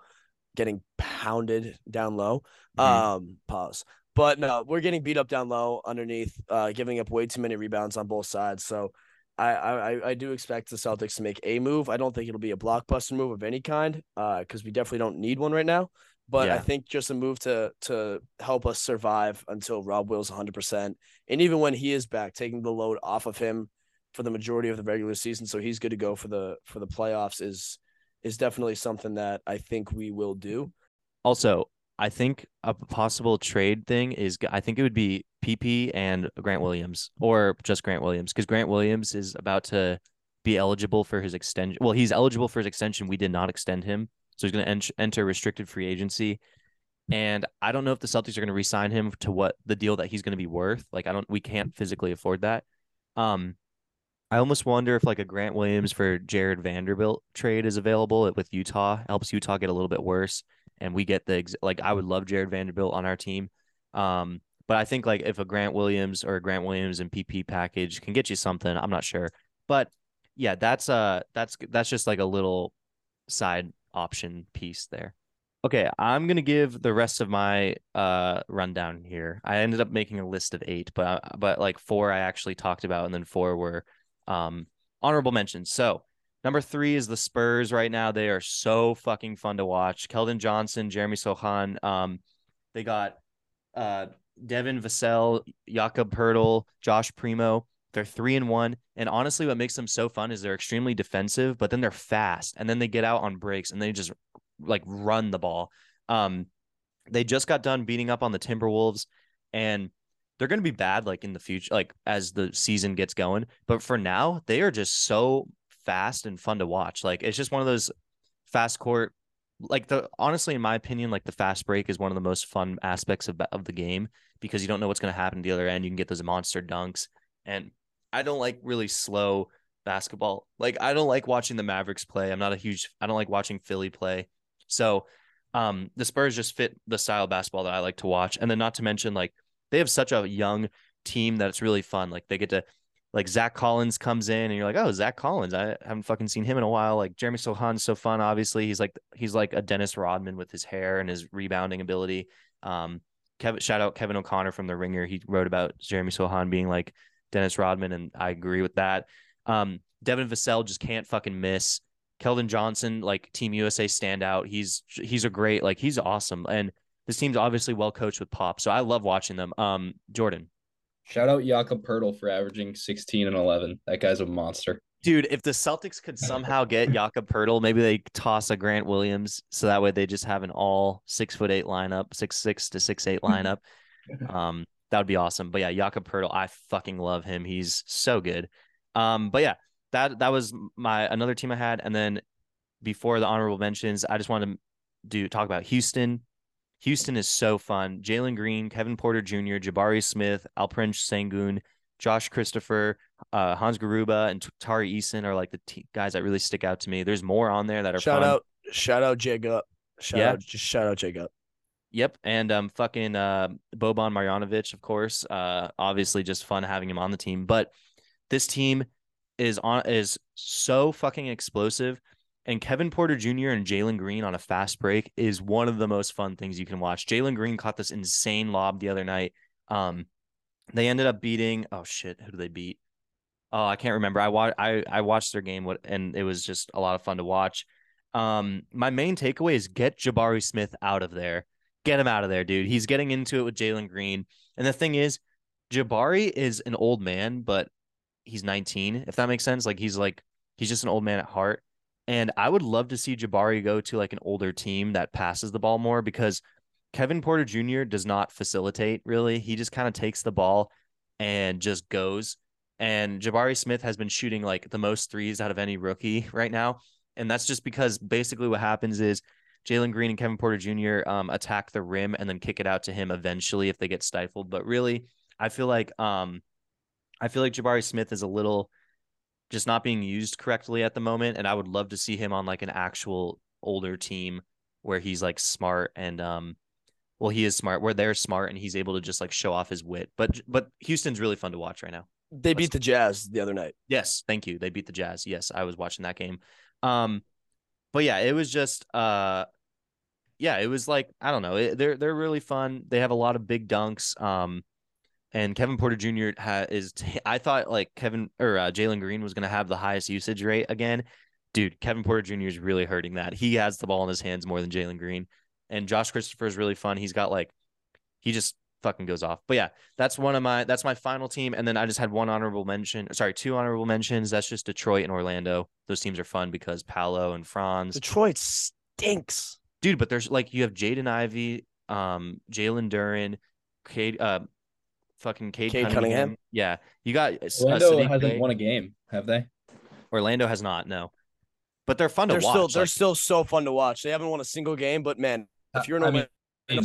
getting pounded down low. Mhm. Um pause. But no, we're getting beat up down low underneath, uh giving up way too many rebounds on both sides. So I, I I do expect the Celtics to make a move. I don't think it'll be a blockbuster move of any kind, uh, because we definitely don't need one right now. But I think just a move to to help us survive until Rob Will's 100, percent and even when he is back, taking the load off of him for the majority of the regular season, so he's good to go for the for the playoffs is is definitely something that I think we will do. Also, I think a possible trade thing is I think it would be PP and Grant Williams or just Grant Williams because Grant Williams is about to be eligible for his extension. Well, he's eligible for his extension. We did not extend him, so he's going to en- enter restricted free agency. And I don't know if the Celtics are going to re-sign him to what the deal that he's going to be worth. Like I don't, we can't physically afford that. Um, I almost wonder if like a Grant Williams for Jarred Vanderbilt trade is available with Utah helps Utah get a little bit worse and we get the ex- like I would love Jarred Vanderbilt on our team. Um, but I think like if a Grant Williams or a Grant Williams and PP package can get you something, I'm not sure. But yeah, that's uh that's that's just like a little side option piece there. Okay, I'm gonna give the rest of my uh rundown here. I ended up making a list of eight, but but like four I actually talked about, and then four were um honorable mentions. So Number three is the Spurs right now. They are so fucking fun to watch. Keldon Johnson, Jeremy Sochan. Um, they got uh Devin Vassell, Jakob Poeltl, Josh Primo. They're three and one. And honestly, what makes them so fun is they're extremely defensive, but then they're fast. And then they get out on breaks and they just like run the ball. Um, they just got done beating up on the Timberwolves, and they're going to be bad like in the future, like as the season gets going. But for now, they are just so fast and fun to watch. Like it's just one of those fast court. Like the honestly, in my opinion, like the fast break is one of the most fun aspects of of the game because you don't know what's going to happen at the other end. You can get those monster dunks, and I don't like really slow basketball. Like I don't like watching the Mavericks play. I'm not a huge. I don't like watching Philly play. So, um, the Spurs just fit the style of basketball that I like to watch, and then not to mention like they have such a young team that it's really fun. Like they get to like Zach Collins comes in and you're like, oh, Zach Collins. I haven't fucking seen him in a while. Like Jeremy Sochan's so fun. Obviously, he's like he's like a Dennis Rodman with his hair and his rebounding ability. Um, Kevin, shout out Kevin O'Connor from the Ringer. He wrote about Jeremy Sochan being like Dennis Rodman, and I agree with that. Um, Devin Vassell just can't fucking miss. Keldon Johnson, like Team USA standout. He's he's a great, like he's awesome, and this team's obviously well coached with Pop. So I love watching them. Um, Jordan. Shout out Jakob Poeltl for averaging 16 and 11. That guy's a monster. Dude, if the Celtics could somehow get Jakob Poeltl, maybe they toss a Grant Williams, so that way they just have an all six foot eight lineup, six six to six eight lineup. Um, that would be awesome. But yeah, Jakob Poeltl, I fucking love him. He's so good. Um, but yeah, that that was my another team I had, and then before the honorable mentions, I just wanted to do talk about Houston. Houston is so fun. Jalen Green, Kevin Porter Jr., Jabari Smith, Alperen Sengun, Josh Christopher, uh, Hans Garuba, and Tari Eason are like the t- guys that really stick out to me. There's more on there that are Shout fun. out, shout out Jacob. Shout Yeah. out, just shout out Jacob. Yep, and um, fucking uh, Boban Marjanovic, of course. Uh, obviously, just fun having him on the team. But this team is on is so fucking explosive, and Kevin Porter Jr. and Jalen Green on a fast break is one of the most fun things you can watch. Jalen Green caught this insane lob the other night. Um, they ended up beating. Oh shit, who did they beat? Oh, I can't remember. I watched. I I watched their game, what and it was just a lot of fun to watch. Um, my main takeaway is get Jabari Smith out of there. Get him out of there, dude. He's getting into it with Jalen Green. And the thing is, Jabari is an old man, but he's 19, if that makes sense. Like he's like he's just an old man at heart. And I would love to see Jabari go to like an older team that passes the ball more because Kevin Porter Jr. does not facilitate really. He just kind of takes the ball and just goes. And Jabari Smith has been shooting like the most threes out of any rookie right now. And that's just because basically what happens is Jalen Green and Kevin Porter Jr. Um, attack the rim and then kick it out to him eventually if they get stifled. But really, I feel like um, I feel like Jabari Smith is a little just not being used correctly at the moment, and I would love to see him on like an actual older team where he's like smart and um, well, he is smart. Where they're smart and he's able to just like show off his wit. But but Houston's really fun to watch right now. They beat the Jazz the other night. Yes, thank you. They beat the Jazz. Yes, I was watching that game. Um, but yeah, it was just uh, yeah, it was like I don't know. It, they're they're really fun. They have a lot of big dunks. Um, and Kevin Porter Jr. Ha- is. T- I thought like Kevin or uh, Jalen Green was gonna have the highest usage rate again. Dude, Kevin Porter Jr. is really hurting that. He has the ball in his hands more than Jalen Green. And Josh Christopher is really fun. He's got like, he just fucking goes off. But yeah, that's one of my that's my final team. And then I just had one honorable mention. Sorry, two honorable mentions. That's just Detroit and Orlando. Those teams are fun because Paolo and Franz. Detroit stinks. Dude, but there's like you have Jaden Ivey, um, Jalen Duren, Cade, uh, fucking Cade, Cade Cunningham. Cunningham. Yeah, you got uh, Orlando Saddiq hasn't Bey. won a game, have they? Orlando has not. No, but they're fun They're to watch. still they're like- still so fun to watch. They haven't won a single game, but man, if you're an I mean- Orlando,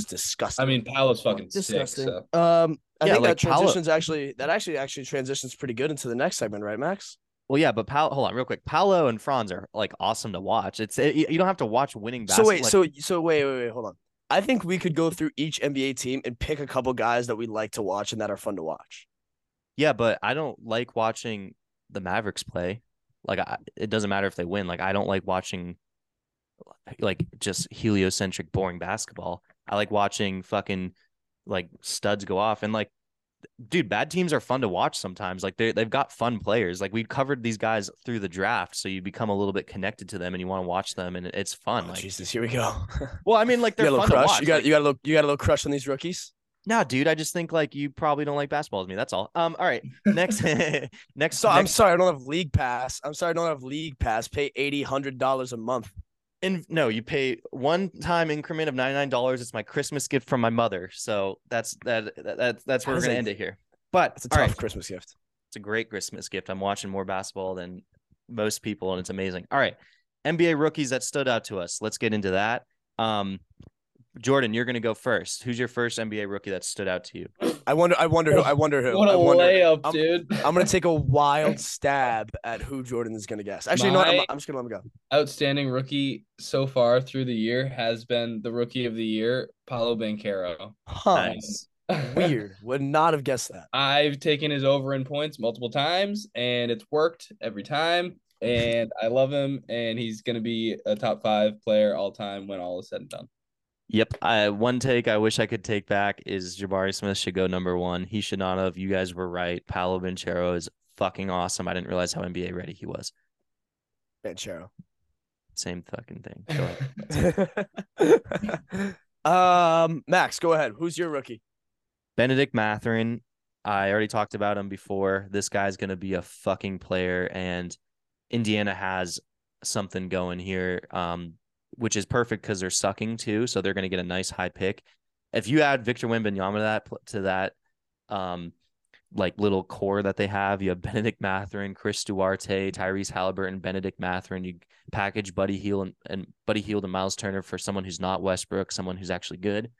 it's disgusting. I mean, Paolo's fucking sick. disgusting. So. Um, I Yeah, think like that Paolo- transitions actually that actually actually transitions pretty good into the next segment, right, Max? Well, yeah, but Paolo, hold on, real quick. Paolo and Franz are like awesome to watch. It's it, you don't have to watch winning So wait, like- so so wait, wait, wait, hold on. I think we could go through each NBA team and pick a couple guys that we like to watch and that are fun to watch. yeah, but I don't like watching the Mavericks play. Like, I, it doesn't matter if they win. Like, I don't like watching like just heliocentric, boring basketball. I like watching fucking like studs go off and like. Dude, bad teams are fun to watch sometimes. Like they they've got fun players. Like we covered these guys through the draft, so you become a little bit connected to them and you want to watch them, and it's fun. Oh, like, Jesus, here we go. well, I mean, like you they're got a little fun to crush. watch. You got Like, you got a little you got a little crush on these rookies. Nah, dude, I just think like you probably don't like basketball as me. That's all. Um, all right. Next, next. So I'm sorry, I don't have league pass. I'm sorry, I don't have league pass. Pay 80 hundred dollars a month. In, no, you pay one time increment of ninety nine dollars. It's my Christmas gift from my mother. So that's that. that that's that's where we're gonna a- end it here. But It's a tough right, Christmas gift. it's a great Christmas gift. I'm watching more basketball than most people, and it's amazing. All right, NBA rookies that stood out to us. Let's get into that. Um, Jordan, you're gonna go first. Who's your first NBA rookie that stood out to you? I wonder. I wonder who. I wonder who. What a I wonder, layup, I'm- dude. I'm gonna take a wild stab at who Jordan is gonna guess. Actually, no, I'm, I'm just gonna let him go. Outstanding rookie so far through the year has been the rookie of the year, Paolo Banchero. Huh? Nice. Weird. Would not have guessed that. I've taken his over in points multiple times, and it's worked every time. And I love him, and he's gonna be a top five player all time when all is said and done. Yep. I one take I wish I could take back is Jabari Smith should go number one. He should not have. You guys were right. Paolo Banchero is fucking awesome. I didn't realize how NBA ready he was. Banchero. Same fucking thing. Go ahead. um, Max, go ahead. Who's your rookie? Bennedict Mathurin. I already talked about him before. This guy's gonna be a fucking player, and Indiana has something going here, um, which is perfect because they're sucking too, so they're gonna get a nice high pick. If you add Victor Wembanyama to that to that, um, like little core that they have, you have Bennedict Mathurin, Chris Duarte, Tyrese Halliburton, Bennedict Mathurin. You package Buddy Hield and, and Buddy Hield and Miles Turner for someone who's not Westbrook, someone who's actually good.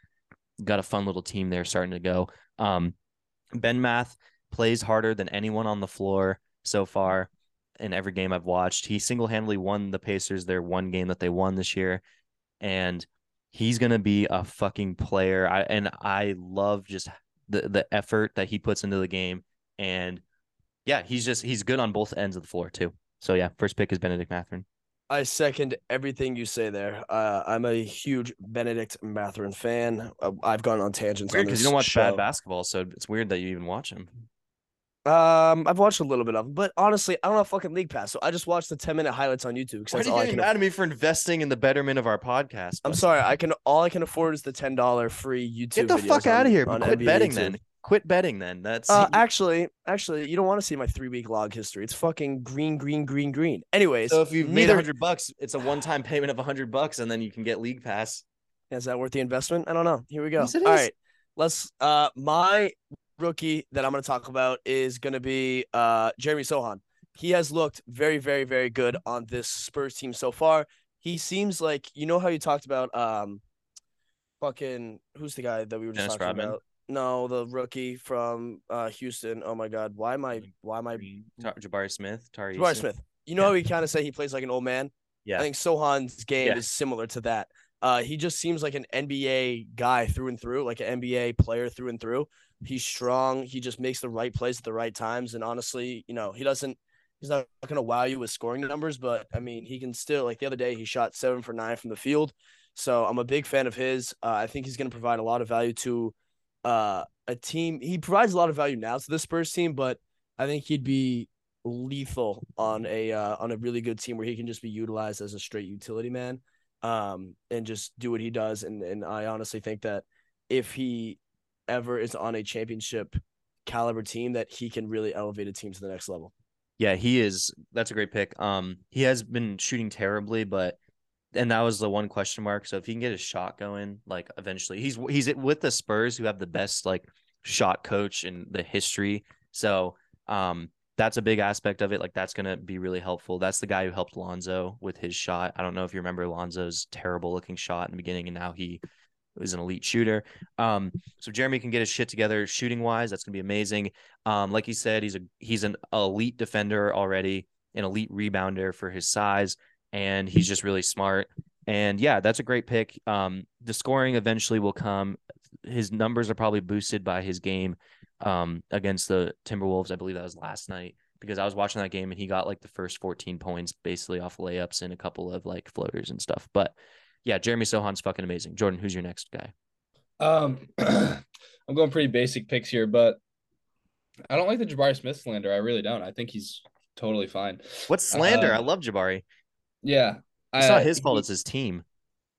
got a fun little team there starting to go. Um, Ben Math plays harder than anyone on the floor so far in every game I've watched. He single handedly won the Pacers their one game that they won this year, and he's gonna be a fucking player. I and I love just the the effort that he puts into the game, and yeah, he's just he's good on both ends of the floor too. So yeah, first pick is Bennedict Mathurin. I second everything you say there. Uh, I'm a huge Bennedict Mathurin fan. Uh, I've gone on tangents because you don't watch show. bad basketball, so it's weird that you even watch him. Um, I've watched a little bit of them, but honestly, I don't have fucking league pass, so I just watch the 10 minute highlights on YouTube. Why are you getting mad at me for investing in the betterment of our podcast? I'm sorry, I can. All I can afford is the ten dollar free YouTube. Get the videos fuck on- out of here. on Quit NBA betting YouTube. then. Quit betting then. That's Uh, actually, actually, you don't want to see my three week log history. It's fucking green, green, green, green. Anyways, so if you've made a neither hundred bucks, it's a one time payment of a hundred bucks, and then you can get league pass. is that worth the investment? I don't know. Here we go. Yes, it All is. right, let's. Uh, my rookie that I'm going to talk about is going to be uh Jeremy Sochan. He has looked very, very, very good on this Spurs team so far. He seems like you know how you talked about um, fucking who's the guy that we were just Dennis talking Rodman? about? No, the rookie from uh Houston. Oh my God, why am I? Why am I? Jabari Smith, Tari. Jabari Smith. You know Yeah. how he kind of say he plays like an old man. Yeah. I think Sochan's game Yeah. is similar to that. Uh, he just seems like an NBA guy through and through, like an NBA player through and through. He's strong. He just makes the right plays at the right times. And honestly, you know, he doesn't. He's not going to wow you with scoring numbers, but I mean, he can still. Like the other day, he shot seven for nine from the field. So I'm a big fan of his. Uh, I think he's going to provide a lot of value to uh, a team. He provides a lot of value now to the Spurs team, but I think he'd be lethal on a uh, on a really good team where he can just be utilized as a straight utility man um and just do what he does and and I honestly think that if he ever is on a championship caliber team that he can really elevate a team to the next level. Yeah, he is. That's a great pick. Um, he has been shooting terribly, but and that was the one question mark. So if he can get his shot going, like eventually, he's he's with the Spurs who have the best like shot coach in the history. So um, that's a big aspect of it. Like that's gonna be really helpful. That's the guy who helped Lonzo with his shot. I don't know if you remember Lonzo's terrible looking shot in the beginning, and now he is an elite shooter. Um, so Jeremy can get his shit together shooting wise. That's gonna be amazing. Um, like he said, he's a he's an elite defender already, an elite rebounder for his size, and he's just really smart. And yeah, that's a great pick. Um, the scoring eventually will come. His numbers are probably boosted by his game um against the Timberwolves. I believe that was last night because I was watching that game and he got like the first 14 points basically off layups and a couple of like floaters and stuff. But yeah, Jeremy Sochan's fucking amazing. Jordan, who's your next guy? Um, I'm going pretty basic picks here, but I don't like the Jabari Smith slander. I really don't. I think he's totally fine. What's slander? I Um, love Jabari. Yeah, It's I- not his fault, he- it's his team.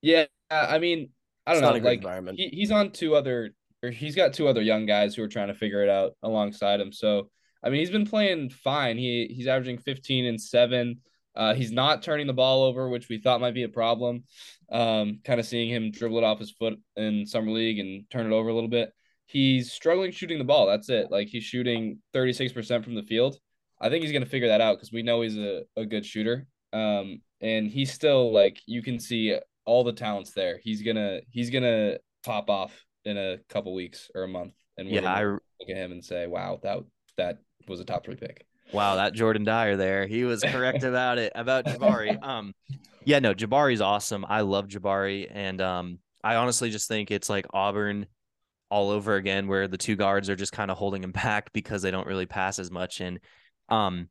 Yeah, I mean, I don't not know. a good Like environment. he, he's on two other, or he's got two other young guys who are trying to figure it out alongside him. So I mean, he's been playing fine. He he's averaging 15 and seven. Uh, he's not turning the ball over, which we thought might be a problem. Um, kind of seeing him dribble it off his foot in summer league and turn it over a little bit. He's struggling shooting the ball. That's it. Like he's shooting 36% from the field. I think he's gonna figure that out because we know he's a, a good shooter. Um, and he's still like you can see all the talents there. He's gonna he's gonna pop off in a couple weeks or a month, and we're Yeah, I look at him and say, "Wow, that that was a top three pick." Wow, that Jordan Dyer there. He was correct about it, about Jabari. Um yeah, no, Jabari's awesome. I love Jabari and um I honestly just think it's like Auburn all over again where the two guards are just kind of holding him back because they don't really pass as much and um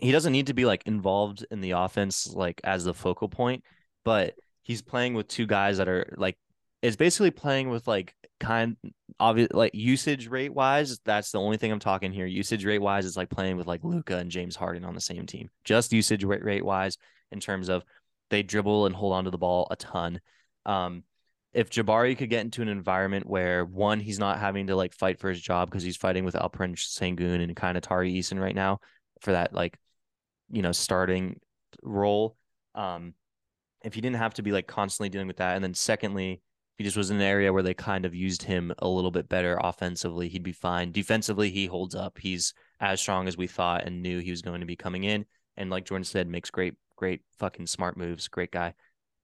he doesn't need to be like involved in the offense like as the focal point, but he's playing with two guys that are like it's basically playing with like kind obvious like usage rate wise that's the only thing i'm talking here. Usage rate wise is like playing with like luka and james harden on the same team. Just usage rate, rate wise in terms of they dribble and hold on to the ball a ton. Um if jabari could get into an environment where one he's not having to like fight for his job because he's fighting with alperen sengun and kind of tari eason right now for that like you know starting role um if he didn't have to be like constantly dealing with that. And then secondly he just was in an area where they kind of used him a little bit better offensively, he'd be fine. Defensively, he holds up. He's as strong as we thought and knew he was going to be coming in. And like Jordan said, makes great, great fucking smart moves. Great guy.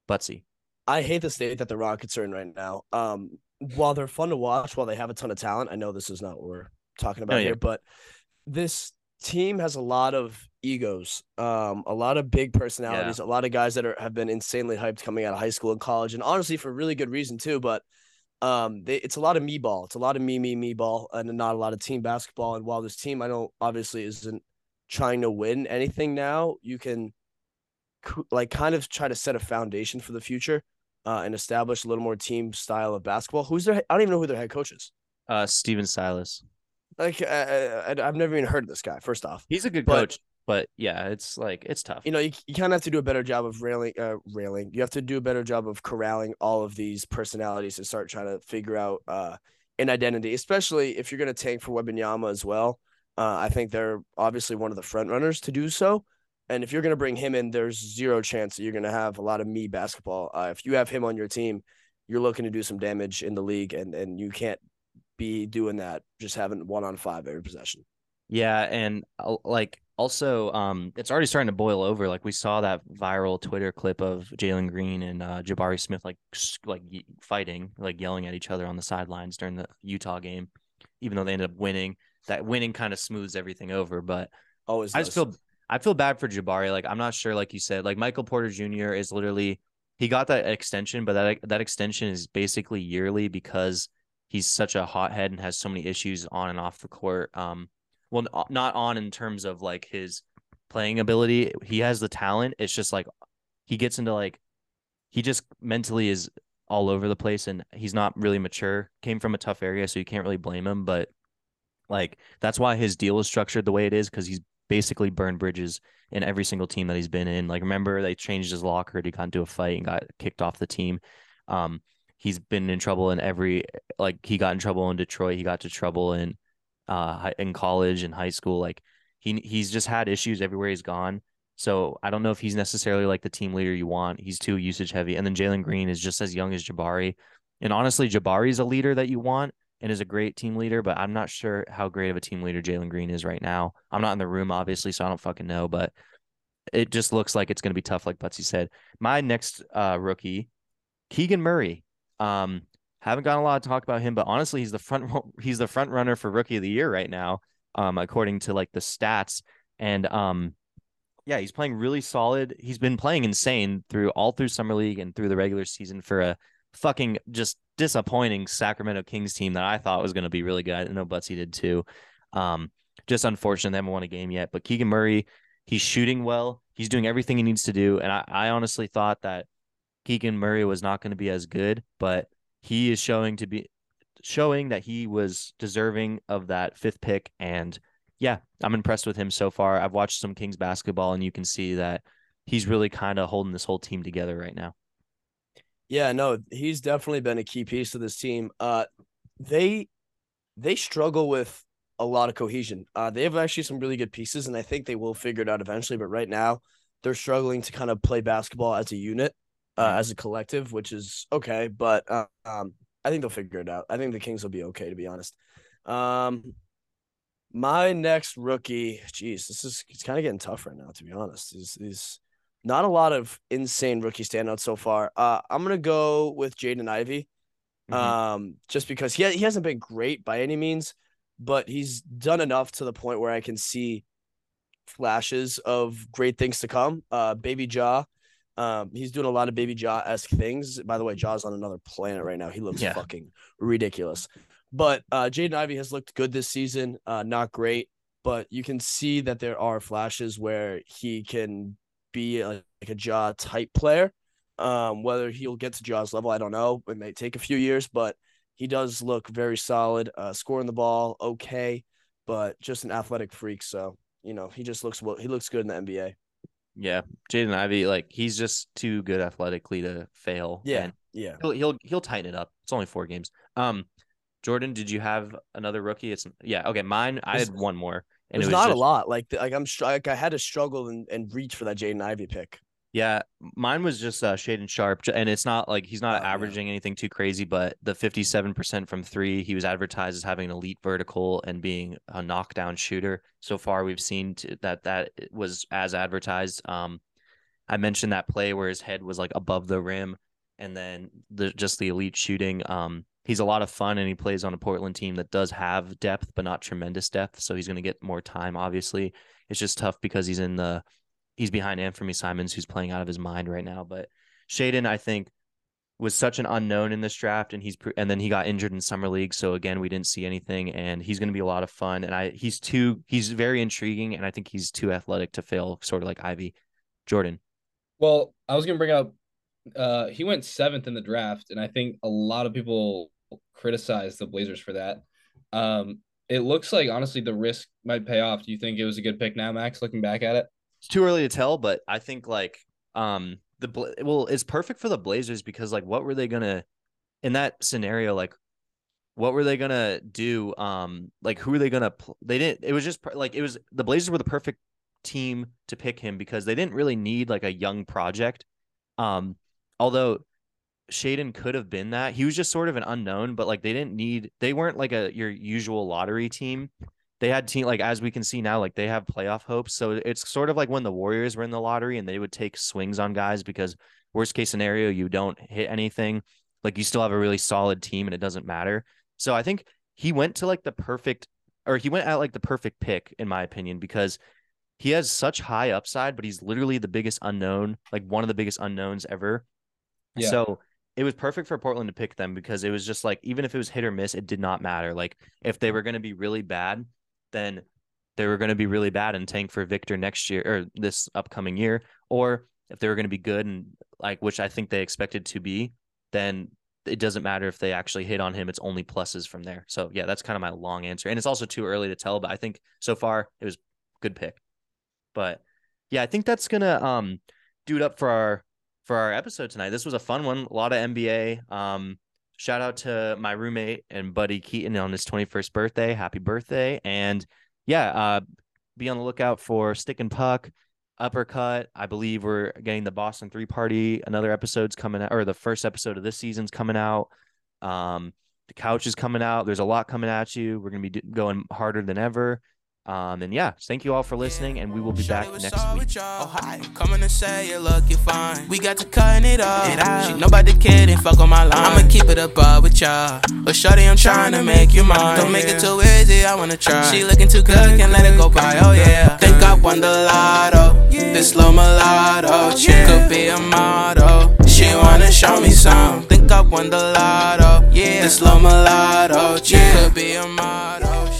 Buttsie. I hate the state that the Rockets are in right now. Um, while they're fun to watch, while they have a ton of talent, I know this is not what we're talking about Oh, yeah. here, but this team has a lot of egos, um, a lot of big personalities, a lot of guys that are have been insanely hyped coming out of high school and college, and honestly for really good reason too. But um, they, it's a lot of me ball. It's a lot of me, me, me ball, and not a lot of team basketball. And while this team, I don't obviously isn't trying to win anything now, you can like kind of try to set a foundation for the future uh, and establish a little more team style of basketball. Who's their? I don't even know who their head coach is. Uh, Stephen Silas. Like I, I, I've never even heard of this guy. First off, He's a good But- coach, but yeah, it's like it's tough. you know, you, you kind of have to do a better job of railing, uh, railing. You have to do a better job of corralling all of these personalities and start trying to figure out uh, an identity, especially if you're going to tank for Wembanyama as well. Uh, I think they're obviously one of the front runners to do so. And if you're going to bring him in, there's zero chance that you're going to have a lot of me basketball. Uh, if you have him on your team, you're looking to do some damage in the league, and and you can't be doing that just having one on five every possession. Yeah, and uh, like also, um, it's already starting to boil over. Like we saw that viral Twitter clip of Jalen Green and uh, Jabari Smith like like fighting, like yelling at each other on the sidelines during the Utah game, even though they ended up winning. That winning kind of smooths everything over, but Always, I just feel I feel bad for Jabari. Like I'm not sure, like you said, like Michael Porter Jr. is literally he got that extension, but that that extension is basically yearly because he's such a hothead and has so many issues on and off the court. Um, well, n- not on in terms of like his playing ability. He has the talent. It's just like he gets into like he just mentally is all over the place and he's not really mature. Came from a tough area, so you can't really blame him. But like that's why his deal is structured the way it is because he's basically burned bridges in every single team that he's been in. Like remember they changed his locker, he got into a fight and got kicked off the team. Um, he's been in trouble in every like he got in trouble in Detroit, he got to trouble in uh in college and high school. Like he he's just had issues everywhere he's gone. So I don't know if he's necessarily like the team leader you want. He's too usage heavy. And then Jalen Green is just as young as Jabari. And honestly, Jabari's a leader that you want and is a great team leader, but I'm not sure how great of a team leader Jalen Green is right now. I'm not in the room, obviously, so I don't fucking know, but it just looks like it's going to be tough, like Buttsie said. My next uh, rookie, Keegan Murray. Um, haven't gotten a lot of talk about him, but honestly, he's the front he's the front runner for rookie of the year right now, um, according to like the stats. And um, yeah, he's playing really solid. He's been playing insane through all through summer league and through the regular season for a fucking just disappointing Sacramento Kings team that I thought was going to be really good. I know Buttsie did too. Um, just unfortunate they haven't won a game yet. But Keegan Murray, he's shooting well. He's doing everything he needs to do. And I, I honestly thought that Keegan Murray was not going to be as good, but he is showing to be showing that he was deserving of that fifth pick. And yeah, I'm impressed with him so far. I've watched some Kings basketball, and you can see that he's really kind of holding this whole team together right now. Yeah, no, he's definitely been a key piece to this team. Uh, they they struggle with a lot of cohesion. Uh, they have actually some really good pieces, and I think they will figure it out eventually. But right now, they're struggling to kind of play basketball as a unit, uh, as a collective, which is okay. But uh, um, I think they'll figure it out. I think the Kings will be okay, to be honest. Um, my next rookie, geez, this is it's kind of getting tough right now, to be honest. These these not a lot of insane rookie standouts so far. Uh, I'm gonna go with Jaden Ivey, Mhm. um, just because he he hasn't been great by any means, but he's done enough to the point where I can see flashes of great things to come. Uh, Baby Ja, um, he's doing a lot of Baby Ja esque things. By the way, Ja's on another planet right now. He looks Yeah. fucking ridiculous. But uh, Jaden Ivey has looked good this season. Uh, not great, but you can see that there are flashes where he can be a, like a Ja type player. Um, whether he'll get to Ja's level, I don't know. It may take a few years, but he does look very solid. Uh, scoring the ball, okay, but just an athletic freak. So you know, he just looks well. He looks good in the NBA. Yeah, Jaden Ivey, like he's just too good athletically to fail. Yeah, and yeah. he'll he'll he'll tighten it up. It's only four games. Um, Jordan, did you have another rookie? It's yeah. Okay, mine. I had one more, and it was not just, a lot. Like like I'm like I had to struggle and, and reach for that Jaden Ivey pick. Yeah, mine was just uh, Shaedon Sharpe, and it's not like he's not Oh, yeah. averaging anything too crazy, but the fifty-seven percent from three, he was advertised as having an elite vertical and being a knockdown shooter. So far, we've seen that that was as advertised. Um, I mentioned that play where his head was like above the rim, and then the just the elite shooting. Um, he's a lot of fun and he plays on a Portland team that does have depth, but not tremendous depth. So he's going to get more time. Obviously, it's just tough because he's in the he's behind Anthony Simons, who's playing out of his mind right now. But Shaedon, I think, was such an unknown in this draft, and he's and then he got injured in summer league, so again we didn't see anything, and he's going to be a lot of fun, and I he's too he's very intriguing, and I think he's too athletic to fail, sort of like Ivey, Jordan. Well, I was going to bring up, uh, he went seventh in the draft, and I think a lot of people criticize the Blazers for that. Um, it looks like honestly the risk might pay off. Do you think it was a good pick now, Max? Looking back at it, it's too early to tell, but I think like um the well, it's perfect for the Blazers because like what were they gonna in that scenario like what were they gonna do um like who are they gonna pl- they didn't it was just like it was the Blazers were the perfect team to pick him because they didn't really need like a young project um although Shaedon could have been that. He was just sort of an unknown but like they didn't need they weren't like a your usual lottery team they had team like as we can see now, like they have playoff hopes. So it's sort of like when the Warriors were in the lottery and they would take swings on guys because worst case scenario, you don't hit anything. Like you still have a really solid team and it doesn't matter. So I think he went to like the perfect or he went at like the perfect pick, in my opinion, because he has such high upside, but he's literally the biggest unknown, like one of the biggest unknowns ever. Yeah. So it was perfect for Portland to pick them because it was just like even if it was hit or miss, it did not matter. Like if they were going to be really bad, then they were going to be really bad and tank for Victor next year or this upcoming year, or if they were going to be good and like which I think they expected to be, then it doesn't matter if they actually hit on him. It's only pluses from there. So yeah, that's kind of my long answer, and it's also too early to tell. But I think so far it was good pick. But yeah, I think that's gonna um do it up for our for our episode tonight. This was a fun one. A lot of NBA. Um, shout out to my roommate and buddy Keaton on his 21st birthday. Happy birthday. And yeah, uh, be on the lookout for Stick and Puck, Uppercut. I believe we're getting the Boston Three Party. Another episode's coming out, or the first episode of this season's coming out. Um, the couch is coming out. There's a lot coming at you. We're going to be going harder than ever. Um, and yeah, thank you all for listening, and we will be back next week. Oh, hi. Coming to say you look, you fine. We got to cutting it up. It out. She nobody kidding, fuck on my line. I'ma keep it above with y'all. But shorty, I'm trying to make you mine. Don't make it too easy, I wanna try. She looking too good, can't let it go by. Oh yeah. Think I won the lotto. This slow mulatto chick could be a model. She wanna show me some. Think I won the lotto. Yeah. This slow mulatto chick could be a model.